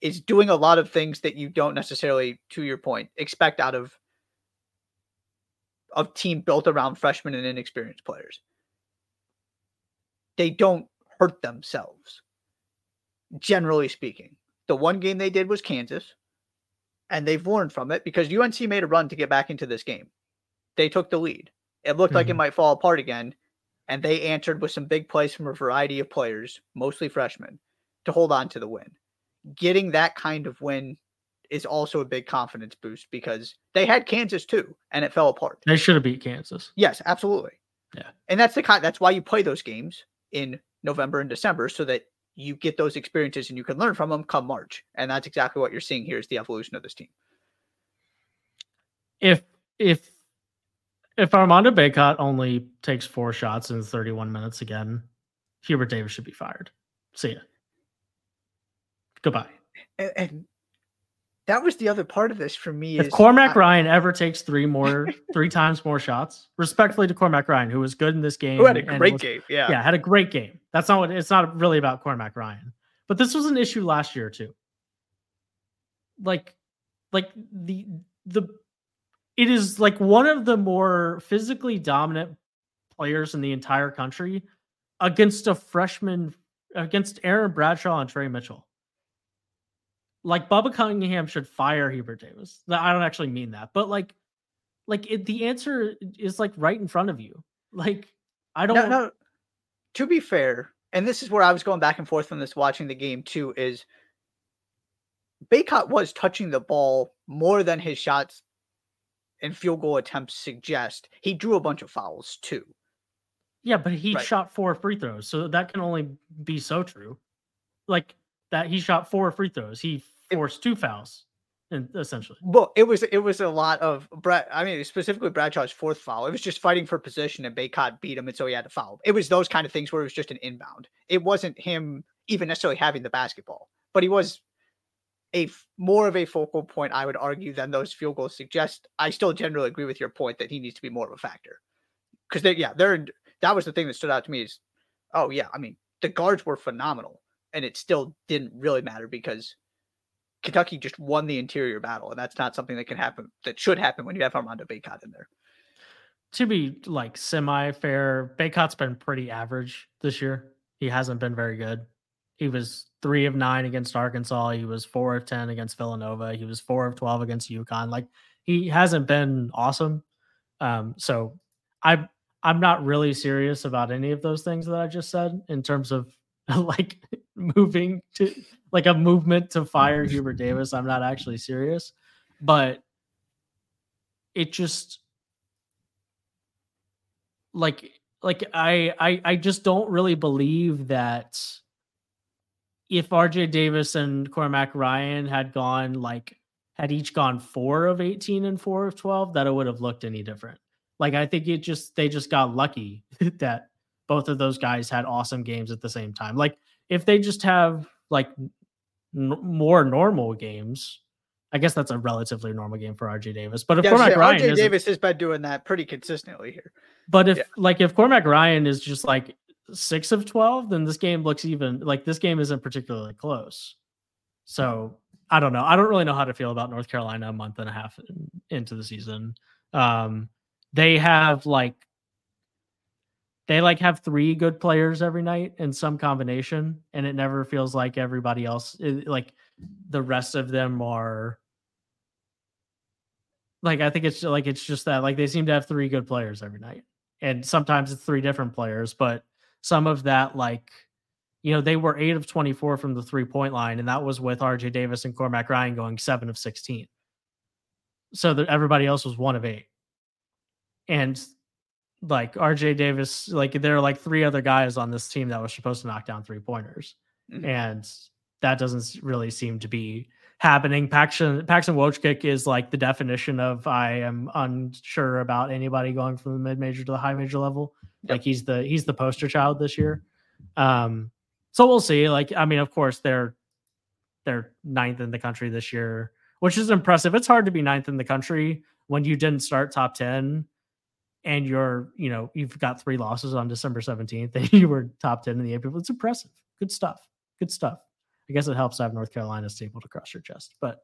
is doing a lot of things that you don't necessarily, to your point, expect out of a team built around freshmen and inexperienced players. They don't hurt themselves, generally speaking. The one game they did was Kansas, and they've learned from it because UNC made a run to get back into this game. They took the lead. It looked mm-hmm. like it mm-hmm. might fall apart again, and they answered with some big plays from a variety of players, mostly freshmen, to hold on to the win. Getting that kind of win is also a big confidence boost because they had Kansas too, and it fell apart. They should have beat Kansas. Yes, absolutely. Yeah, and that's the kind. That's why you play those games in November and December so that you get those experiences and you can learn from them come March. And that's exactly what you're seeing here is the evolution of this team. If if if Armando Bacot only takes four shots in 31 minutes again, Hubert Davis should be fired. See ya. Goodbye. And, and that was the other part of this for me. If Cormac I, Ryan ever takes three more, three times more shots, respectfully to Cormac Ryan, who was good in this game, who had a great was, game, yeah, yeah, had a great game. That's not what it's not really about Cormac Ryan, but this was an issue last year too. Like, like the the, it is like one of the more physically dominant players in the entire country against a freshman against Aaron Bradshaw and Tre Mitchell like Bubba Cunningham should fire Hubert Davis. I don't actually mean that, but like, like it, the answer is like right in front of you. Like, I don't. No, no. To be fair, and this is where I was going back and forth from this watching the game too. Is Bacot was touching the ball more than his shots and field goal attempts suggest. He drew a bunch of fouls too. Yeah, but he right. shot four free throws, so that can only be so true. Like that, he shot four free throws. He forced two fouls, essentially. Well, it was it was a lot of Brad. I mean, specifically Bradshaw's fourth foul. It was just fighting for position, and Bacot beat him, and so he had to foul. It was those kind of things where it was just an inbound. It wasn't him even necessarily having the basketball, but he was a more of a focal point, I would argue, than those field goals suggest. I still generally agree with your point that he needs to be more of a factor because they, yeah, they're that was the thing that stood out to me is, oh yeah, I mean the guards were phenomenal, and it still didn't really matter because Kentucky just won the interior battle, and that's not something that can happen. That should happen when you have Armando Bacot in there. To be like semi fair, Bacot's been pretty average this year. He hasn't been very good. He was three of nine against Arkansas. He was four of ten against Villanova. He was four of twelve against UConn. Like he hasn't been awesome. Um, so I I'm not really serious about any of those things that I just said in terms of like moving to like a movement to fire mm-hmm. Hubert Davis. I'm not actually serious, but it just like like I I I just don't really believe that if RJ Davis and Cormac Ryan had gone like had each gone 4 of 18 and 4 of 12 that it would have looked any different. Like I think it just they just got lucky that both of those guys had awesome games at the same time. Like if they just have like n- more normal games, I guess that's a relatively normal game for RJ Davis. But if yeah, Cormac Ryan, RJ Davis has been doing that pretty consistently here. But if yeah. like if Cormac Ryan is just like six of twelve, then this game looks even like this game isn't particularly close. So I don't know. I don't really know how to feel about North Carolina a month and a half in, into the season. Um, they have like they like have three good players every night in some combination, and it never feels like everybody else like the rest of them are like I think it's like it's just that like they seem to have three good players every night, and sometimes it's three different players, but some of that like you know they were eight of twenty four from the three point line, and that was with R.J. Davis and Cormac Ryan going seven of sixteen. So that everybody else was one of eight, and like RJ Davis, like there are like three other guys on this team that was supposed to knock down three pointers, mm-hmm. and that doesn't really seem to be happening. Paxson Paxson Wojcik is like the definition of I am unsure about anybody going from the mid major to the high major level. Yep. Like he's the he's the poster child this year. Um, so we'll see. Like I mean, of course they're they're ninth in the country this year, which is impressive. It's hard to be ninth in the country when you didn't start top ten and you're, you know, you've got three losses on December 17th and you were top 10 in the AP. It's impressive. Good stuff. Good stuff. I guess it helps to have North Carolina stable to cross your chest. But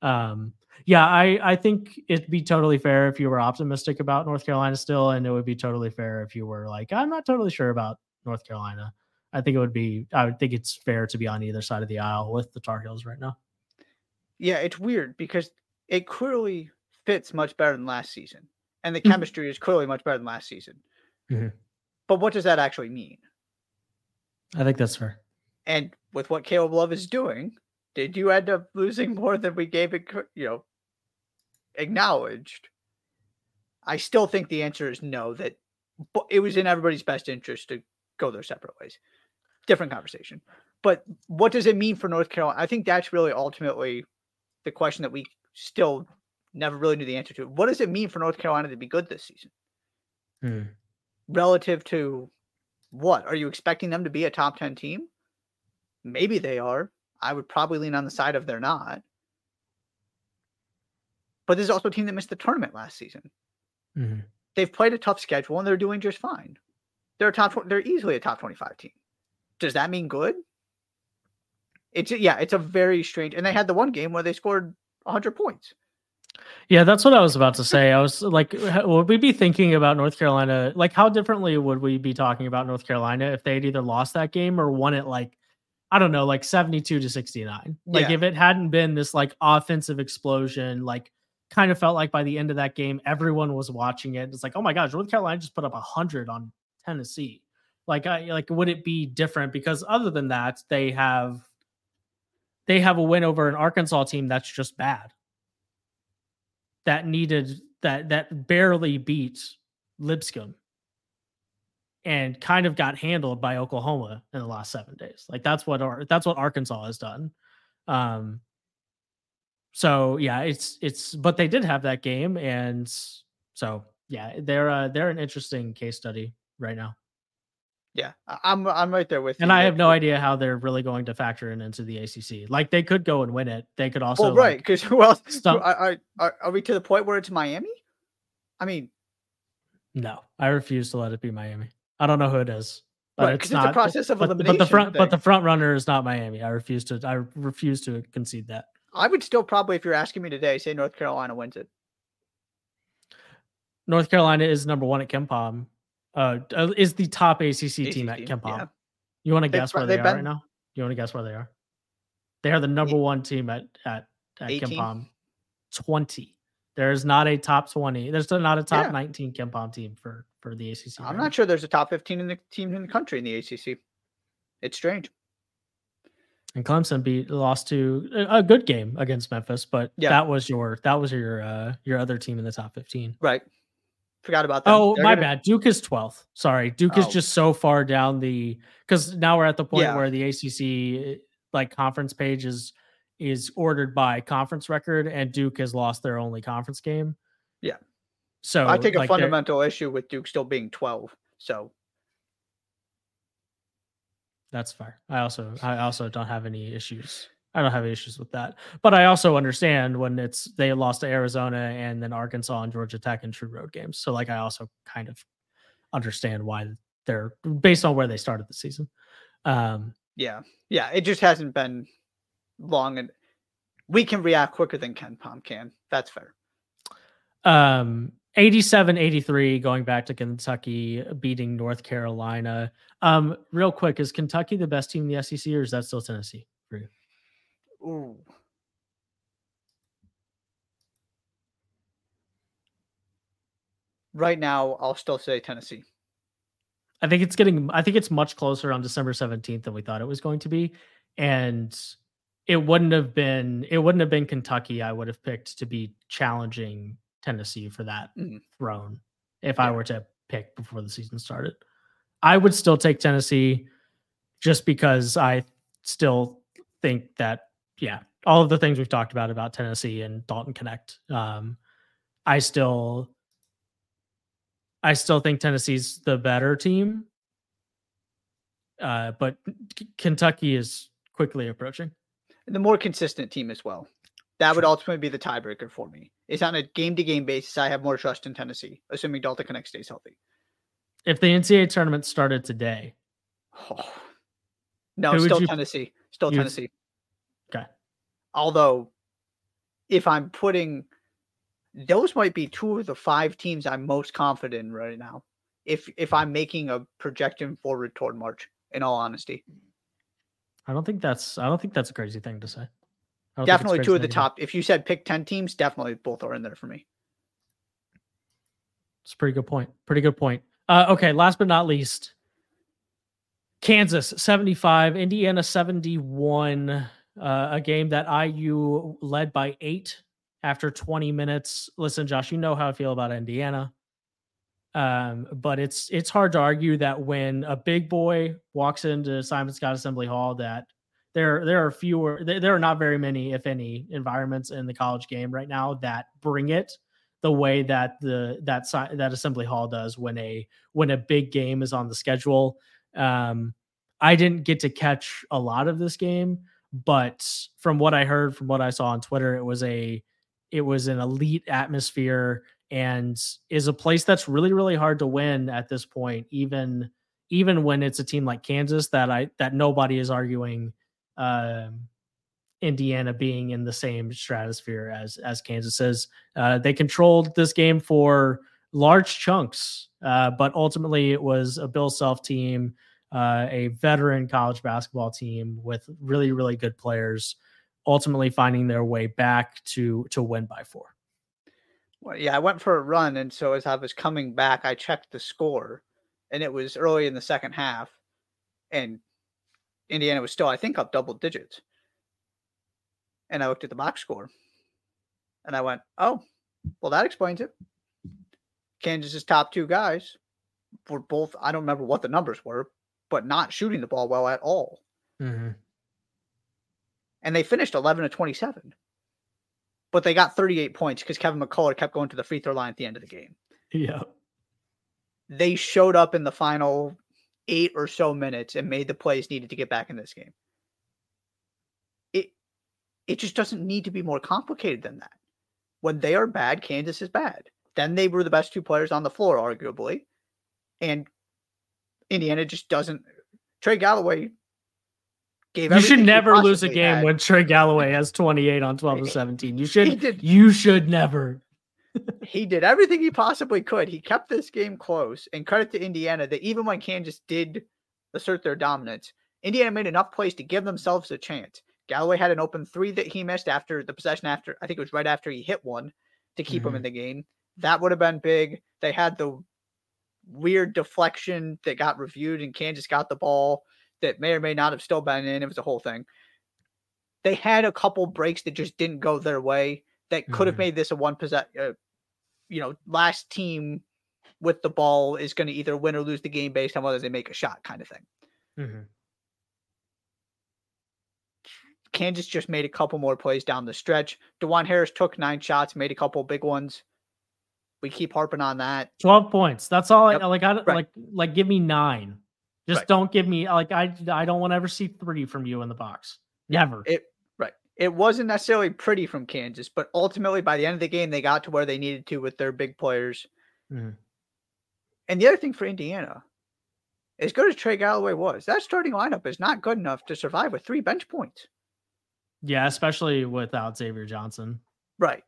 um, yeah, I, I think it'd be totally fair if you were optimistic about North Carolina still, and it would be totally fair if you were like, I'm not totally sure about North Carolina. I think it would be, I would think it's fair to be on either side of the aisle with the Tar Heels right now. Yeah, it's weird because it clearly fits much better than last season and the mm-hmm. chemistry is clearly much better than last season. Mm-hmm. But what does that actually mean? I think that's fair. And with what Caleb Love is doing, did you end up losing more than we gave it, you know, acknowledged? I still think the answer is no, that it was in everybody's best interest to go their separate ways. Different conversation. But what does it mean for North Carolina? I think that's really ultimately the question that we still never really knew the answer to. What does it mean for North Carolina to be good this season? Hmm. Relative to what? Are you expecting them to be a top 10 team? Maybe they are. I would probably lean on the side of they're not. But this is also a team that missed the tournament last season. Mm-hmm. They've played a tough schedule and they're doing just fine. They're a top. They're easily a top twenty-five team. Does that mean good? It's yeah. It's a very strange. And they had the one game where they scored hundred points. Yeah, that's what I was about to say. I was like, would we be thinking about North Carolina? Like, how differently would we be talking about North Carolina if they had either lost that game or won it like, I don't know, like 72 to 69? Like, yeah. if it hadn't been this like offensive explosion, like, kind of felt like by the end of that game, everyone was watching it. It's like, oh my gosh, North Carolina just put up 100 on Tennessee. Like, I like, would it be different? Because other than that, they have. They have a win over an Arkansas team that's just bad that needed that that barely beat Lipscomb and kind of got handled by Oklahoma in the last seven days. Like that's what that's what Arkansas has done. Um, so yeah, it's it's but they did have that game, and so yeah, they're uh, they're an interesting case study right now. Yeah, I'm I'm right there with and you. And I have no idea how they're really going to factor in into the ACC. Like they could go and win it. They could also well, right because like, well, stump- are, are, are we to the point where it's Miami? I mean, no, I refuse to let it be Miami. I don't know who it is, but right, it's not it's process of but, elimination. But the front, thing. but the front runner is not Miami. I refuse to. I refuse to concede that. I would still probably, if you're asking me today, say North Carolina wins it. North Carolina is number one at KenPom uh, uh, is the top ACC, team at KenPom. Yeah. You want to guess where they are been... right now? You want to guess where they are? They are the number one team at at, at KenPom. Twenty. There's not a top twenty. There's not a top yeah. nineteen KenPom team for for the ACC. I'm right not sure there's a top fifteen in the team in the country in the ACC. It's strange. And Clemson beat lost to a good game against Memphis, but yeah. that was your that was your uh your other team in the top fifteen. Right. Forgot about that. Oh, They're my gonna... bad. Duke is 12th. Sorry. Duke oh. is just so far down the because now we're at the point yeah. where the ACC eh, like conference page is is ordered by conference record, and Duke has lost their only conference game. Yeah. So I take a like fundamental issue with Duke still being 12. So that's fair. I also I also don't have any issues I don't have issues with that. But I also understand when it's they lost to Arizona and then Arkansas and Georgia Tech in true road games. So like I also kind of understand why they're based on where they started the season. Um yeah. Yeah, it just hasn't been long and we can react quicker than KenPom can. That's fair. Um 87 83 going back to Kentucky beating North Carolina. Um, real quick, is Kentucky the best team in the SEC or is that still Tennessee? Ooh. Right now, I'll still say Tennessee. I think it's getting I think it's much closer on December 17th than we thought it was going to be. And it wouldn't have been it wouldn't have been Kentucky I would have picked to be challenging Tennessee for that mm. throne if yeah. I were to pick before the season started. I would still take Tennessee just because I still think that, yeah, all of the things we've talked about about Tennessee and Dalton Knecht. Um, I still, I still think Tennessee's the better team. Uh, but Kentucky is quickly approaching. The more consistent team as well. That would ultimately be the tiebreaker for me. It's on a game to game basis. I have more trust in Tennessee, assuming Dalton Knecht stays healthy. If the NCAA tournament started today, oh. no, still you, Tennessee. Still Tennessee. Okay. Although, if I'm putting, those might be two of the five teams I'm most confident in right now. If if I'm making a projection forward toward March, in all honesty. I don't think that's I don't think that's a crazy thing to say. Definitely two of the top. If you said pick 10 teams, definitely both are in there for me. It's a pretty good point. Pretty good point. Uh, okay, last but not least, Kansas 75, Indiana 71. Uh, a game that IU led by eight after 20 minutes. Listen, Josh, you know how I feel about Indiana. Um, but it's it's hard to argue that when a big boy walks into Simon Skjodt Assembly Hall that there there are fewer there are not very many if any environments in the college game right now that bring it the way that the that that assembly hall does when a when a big game is on the schedule um i didn't get to catch a lot of this game but from what i heard from what i saw on twitter it was a it was an elite atmosphere and is a place that's really really hard to win at this point even even when it's a team like kansas that i that nobody is arguing um, Indiana being in the same stratosphere as as Kansas is. Uh, they controlled this game for large chunks, uh, but ultimately it was a Bill Self team, uh, a veteran college basketball team with really really good players, ultimately finding their way back to to win by four. Well, yeah, I went for a run, and so as I was coming back, I checked the score, and it was early in the second half, and Indiana was still, I think, up double digits. And I looked at the box score and I went, oh, well, that explains it. Kansas's top two guys were both, I don't remember what the numbers were, but not shooting the ball well at all. Mm-hmm. And they finished 11 to 27. But they got 38 points because Kevin McCullar kept going to the free throw line at the end of the game. Yeah. They showed up in the final eight or so minutes and made the plays needed to get back in this game. It it just doesn't need to be more complicated than that. When they are bad, Kansas is bad. Then they were the best two players on the floor, arguably. And Indiana just doesn't Trey Galloway gave You should never lose a game had. when Trey Galloway has 28 on 12 to 17. You should you should never he did everything he possibly could. He kept this game close, and credit to Indiana that even when Kansas did assert their dominance, Indiana made enough plays to give themselves a chance. Galloway had an open three that he missed after the possession after I think it was right after he hit one to keep mm-hmm. him in the game. That would have been big. They had the weird deflection that got reviewed and Kansas got the ball that may or may not have still been in. It was a whole thing. They had a couple breaks that just didn't go their way that could have mm-hmm. made this a one possess, uh, you know, last team with the ball is going to either win or lose the game based on whether they make a shot, kind of thing. Mm-hmm. Kansas just made a couple more plays down the stretch. Dajuan Harris took nine shots, made a couple big ones. We keep harping on that. Twelve points. That's all. Yep. I like. I right. like. Like, give me nine. Just right. don't give me like. I. I don't want to ever see three from you in the box. Never. It right. it wasn't necessarily pretty from Kansas, but ultimately by the end of the game, they got to where they needed to with their big players. Mm. And the other thing for Indiana, as good as Trey Galloway was, that starting lineup is not good enough to survive with three bench points. Yeah, especially without Xavier Johnson. Right.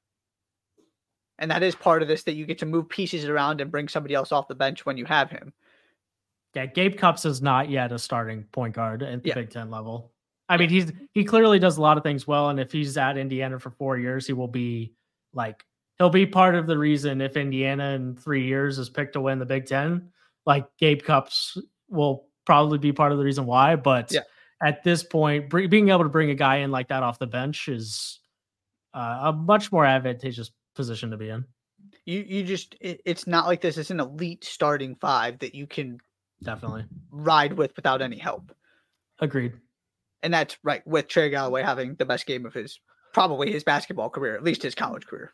And that is part of this that you get to move pieces around and bring somebody else off the bench when you have him. Yeah, Gabe Cupps is not yet a starting point guard at the yeah. Big Ten level. I mean, he's he clearly does a lot of things well, and if he's at Indiana for four years, he will be like he'll be part of the reason if Indiana in three years is picked to win the Big Ten. Like Gabe Cupps will probably be part of the reason why, but yeah. at this point, being able to bring a guy in like that off the bench is uh, a much more advantageous position to be in. You you just it, it's not like this is an elite starting five that you can definitely ride with without any help. Agreed. And that's right with Trey Galloway having the best game of his probably his basketball career, at least his college career.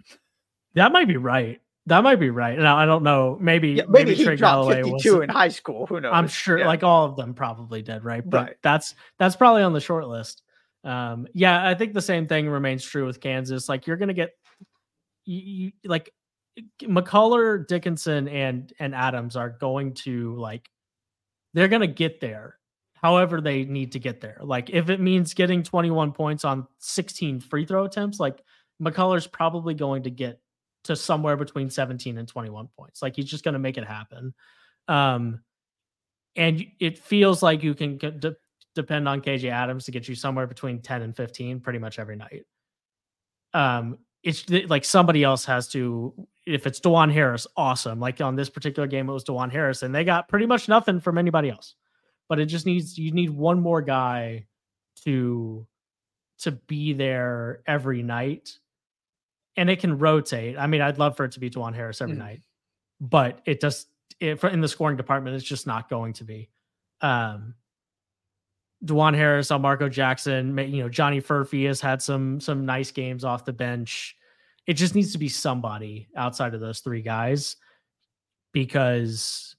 That might be right. That might be right. Now I don't know. Maybe yeah, maybe, maybe Trey Galloway was in high school. Who knows? I'm sure yeah. like all of them probably did, right? But right. that's that's probably on the short list. Um, yeah, I think the same thing remains true with Kansas. Like you're gonna get you, you like McCullar, Dickinson, and and Adams are going to like they're gonna get there however they need to get there. Like if it means getting 21 points on 16 free throw attempts, like McCullar's probably going to get to somewhere between 17 and 21 points. Like he's just going to make it happen. Um, and it feels like you can de- depend on KJ Adams to get you somewhere between 10 and 15 pretty much every night. Um, it's like somebody else has to, if it's Dajuan Harris, awesome. Like on this particular game, it was Dajuan Harris, and they got pretty much nothing from anybody else but it just needs you need one more guy to to be there every night and it can rotate i mean i'd love for it to be Dajuan harris every mm. night but it just it, in the scoring department it's just not going to be um Dajuan Harris, Marco Jackson, you know, Johnny Furphy has had some some nice games off the bench. It just needs to be somebody outside of those three guys because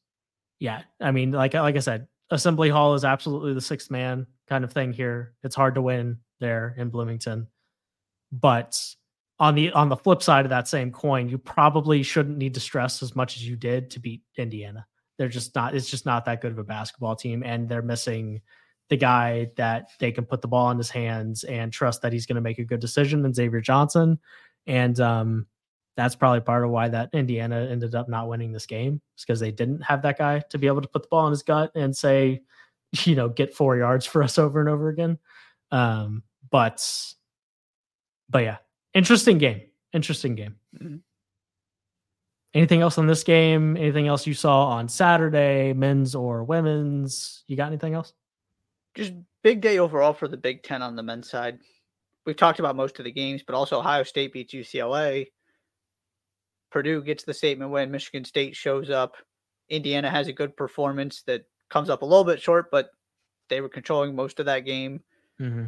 yeah, I mean, like like I said, Assembly Hall is absolutely the sixth man kind of thing here. It's hard to win there in Bloomington. But on the on the flip side of that same coin, you probably shouldn't need to stress as much as you did to beat Indiana. They're just not it's just not that good of a basketball team and they're missing the guy that they can put the ball in his hands and trust that he's going to make a good decision than Xavier Johnson. And um, that's probably part of why that Indiana ended up not winning this game. It's because they didn't have that guy to be able to put the ball in his gut and say, you know, get four yards for us over and over again. Um, but, but yeah, interesting game. Interesting game. Mm-hmm. Anything else on this game? Anything else you saw on Saturday, men's or women's? You got anything else? Just big day overall for the Big Ten on the men's side. We've talked about most of the games, but also Ohio State beats UCLA. Purdue gets the statement win. Michigan State shows up. Indiana has a good performance that comes up a little bit short, but they were controlling most of that game. Mm-hmm.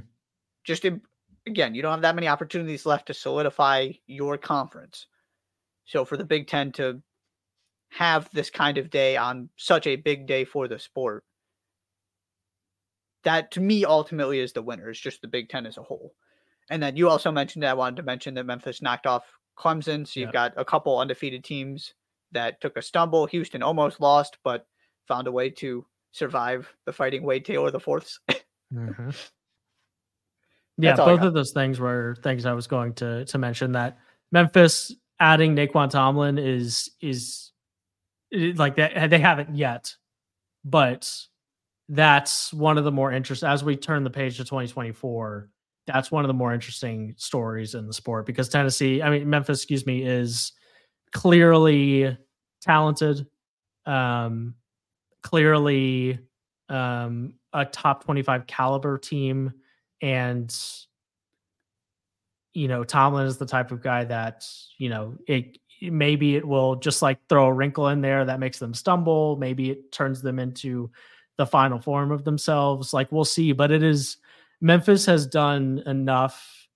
Just in, again, you don't have that many opportunities left to solidify your conference. So for the Big Ten to have this kind of day on such a big day for the sport, that to me ultimately is the winner. It's just the Big Ten as a whole. And then you also mentioned that I wanted to mention that Memphis knocked off Clemson. So you've got a couple undefeated teams that took a stumble. Houston almost lost, but found a way to survive the fighting Wade Taylor the fourths. mm-hmm. Yeah, both of those things were things I was going to to mention. That Memphis adding Nae'Qwan Tomlin is is like that they haven't yet, but that's one of the more interest as we turn the page to 2024 that's one of the more interesting stories in the sport because Tennessee, I mean Memphis, excuse me, is clearly talented, um, clearly um, a top 25 caliber team and you know Tomlin is the type of guy that you know it maybe it will just like throw a wrinkle in there that makes them stumble maybe it turns them into the final form of themselves like we'll see but it is Memphis has done enough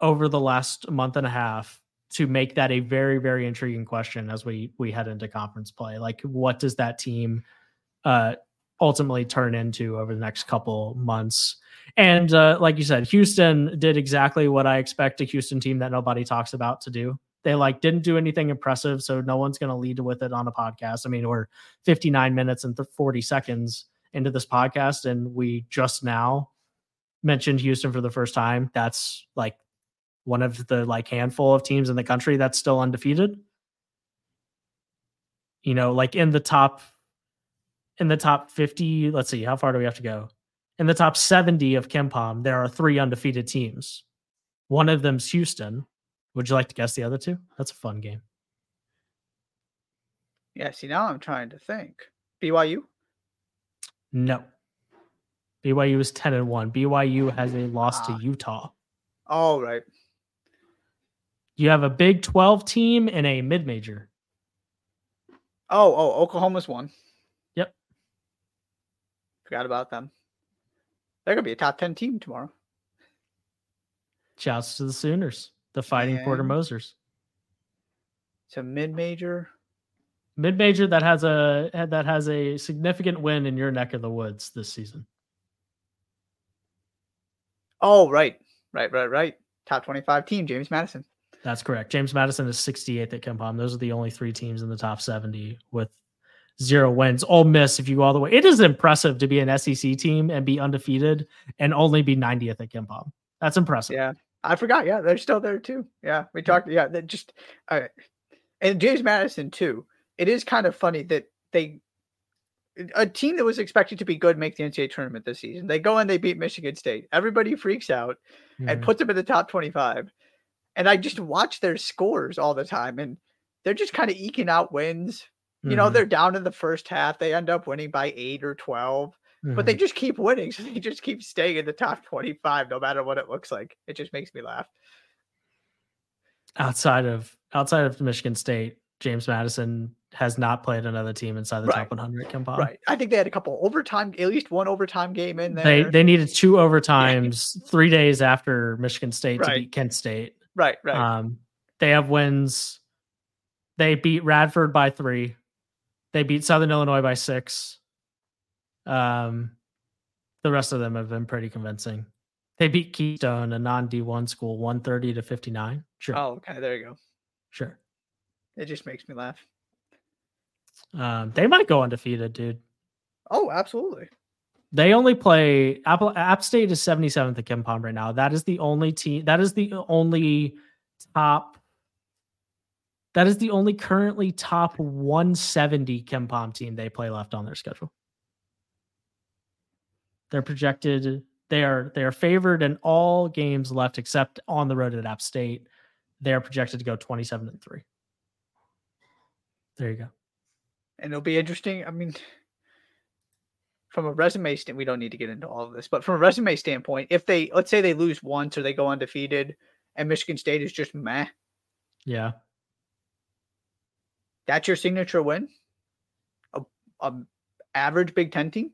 over the last month and a half to make that a very very intriguing question as we we head into conference play. Like what does that team uh ultimately turn into over the next couple months? And uh like you said Houston did exactly what I expect a Houston team that nobody talks about to do they like didn't do anything impressive so no one's going to lead with it on a podcast I mean we're 59 minutes and 40 seconds into this podcast and we just now mentioned Houston for the first time, that's like one of the like handful of teams in the country that's still undefeated. You know, like in the top in the top 50, let's see, how far do we have to go? In the top 70 of KenPom, there are three undefeated teams. One of them's Houston. Would you like to guess the other two? That's a fun game. Yeah, see now I'm trying to think. BYU? No. BYU is 10 and 1. BYU has a loss ah. to Utah. All right. You have a Big 12 team and a mid major. Oh, oh, Oklahoma's one. Yep. Forgot about them. They're going to be a top 10 team tomorrow. Shouts to the Sooners, the fighting and Porter Mosers. It's a mid major. Mid major that has a that has a significant win in your neck of the woods this season. Oh, right. Right, right, right. Top 25 team, James Madison. That's correct. James Madison is 68th at KenPom. Those are the only three teams in the top 70 with zero wins. Ole Miss, if you go all the way, it is impressive to be an SEC team and be undefeated and only be 90th at KenPom. That's impressive. Yeah. I forgot. Yeah, they're still there too. Yeah. We talked. Yeah. That just, all right. And James Madison too. It is kind of funny that they a team that was expected to be good make the NCAA tournament this season. They go and they beat Michigan State. Everybody freaks out mm-hmm. and puts them in the top 25. And I just watch their scores all the time and they're just kind of eking out wins. Mm-hmm. You know, mm-hmm. they're down in the first half. They end up winning by eight or 12, mm-hmm. but they mm-hmm. just keep winning. So they just keep staying in the top 25 no matter what it looks like. It just makes me laugh. Outside of outside of Michigan State, James Madison has not played another team inside the right. top 100 KenPom. Right. I think they had a couple overtime, at least one overtime game in there. They they needed two overtimes three days after Michigan State right. to beat Kent State. Right. Right. Um, they have wins. They beat Radford by three. They beat Southern Illinois by six. Um, the rest of them have been pretty convincing. They beat Keystone, a non D1 school, 130 to 59. Sure. Oh, okay. There you go. Sure. It just makes me laugh. Um, they might go undefeated, dude. Oh, absolutely. They only play Apple App State is 77th at KenPom right now. That is the only team that is the only top that is the only currently top 170 KenPom team they play left on their schedule. They're projected they are they are favored in all games left except on the road at App State. They are projected to go 27 and 3. There you go. And it'll be interesting. I mean, from a resume stand, we don't need to get into all of this, but from a resume standpoint, if they let's say they lose once or they go undefeated, and Michigan State is just meh, yeah, that's your signature win. A, a average Big Ten team.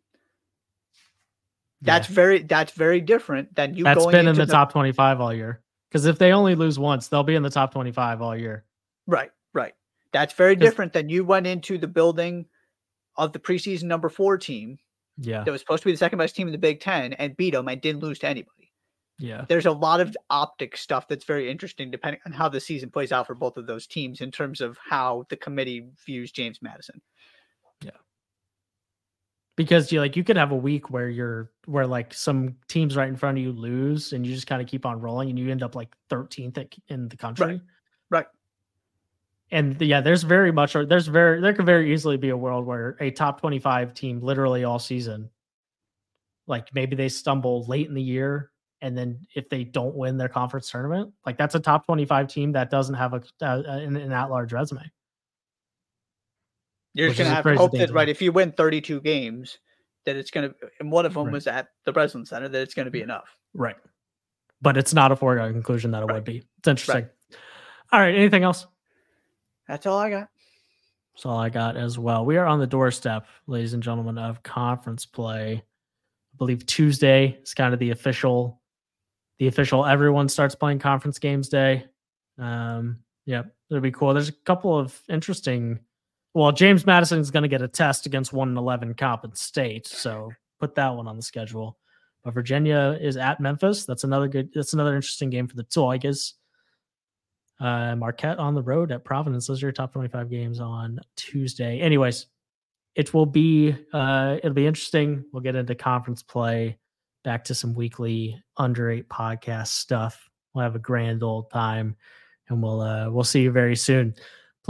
That's yeah. very that's very different than you. That's been in the, the top twenty five all year. Because if they only lose once, they'll be in the top twenty five all year. Right, right. That's very different than you went into the building of the preseason number four team. Yeah. That was supposed to be the second best team in the Big Ten and beat them and didn't lose to anybody. Yeah. There's a lot of optic stuff that's very interesting depending on how the season plays out for both of those teams in terms of how the committee views James Madison. Because you like you could have a week where you're where like some teams right in front of you lose and you just kind of keep on rolling and you end up like 13th in the country. Right. Right and yeah, there's very much, or there's very, there could very easily be a world where a top 25 team, literally all season, like maybe they stumble late in the year, and then if they don't win their conference tournament, like that's a top 25 team that doesn't have a, uh, an, an at large resume. You're just gonna have to hope that right if you win 32 games, that it's gonna, and one of them right. was at the Breslin Center, that it's gonna be enough. Right, but it's not a foregone conclusion that it right. would be. It's interesting. Right. All right, anything else? That's all I got. That's all I got as well. We are on the doorstep, ladies and gentlemen, of conference play. I believe Tuesday is kind of the official, the official everyone starts playing conference games day. Um, yeah, it'll be cool. There's a couple of interesting. Well, James Madison is going to get a test against one and eleven Coppin State, so put that one on the schedule. But Virginia is at Memphis. That's another good. That's another interesting game for the Tigers. Uh, Marquette on the road at Providence. Those are your top 25 games on Tuesday. Anyways, it will be uh, it'll be interesting. We'll get into conference play, back to some weekly under eight podcast stuff we'll have a grand old time, and we'll uh, we'll see you very soon.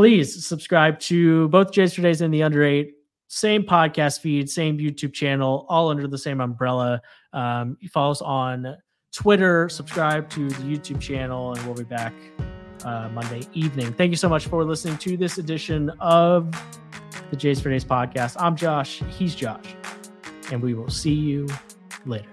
Please subscribe to both Js for Days and the Under Eight. Same podcast feed, same YouTube channel, all under the same umbrella. Um, follow us on Twitter, subscribe to the YouTube channel, and we'll be back uh, Monday evening. Thank you so much for listening to this edition of the Js for Days podcast. I'm Josh. He's Josh. And we will see you later.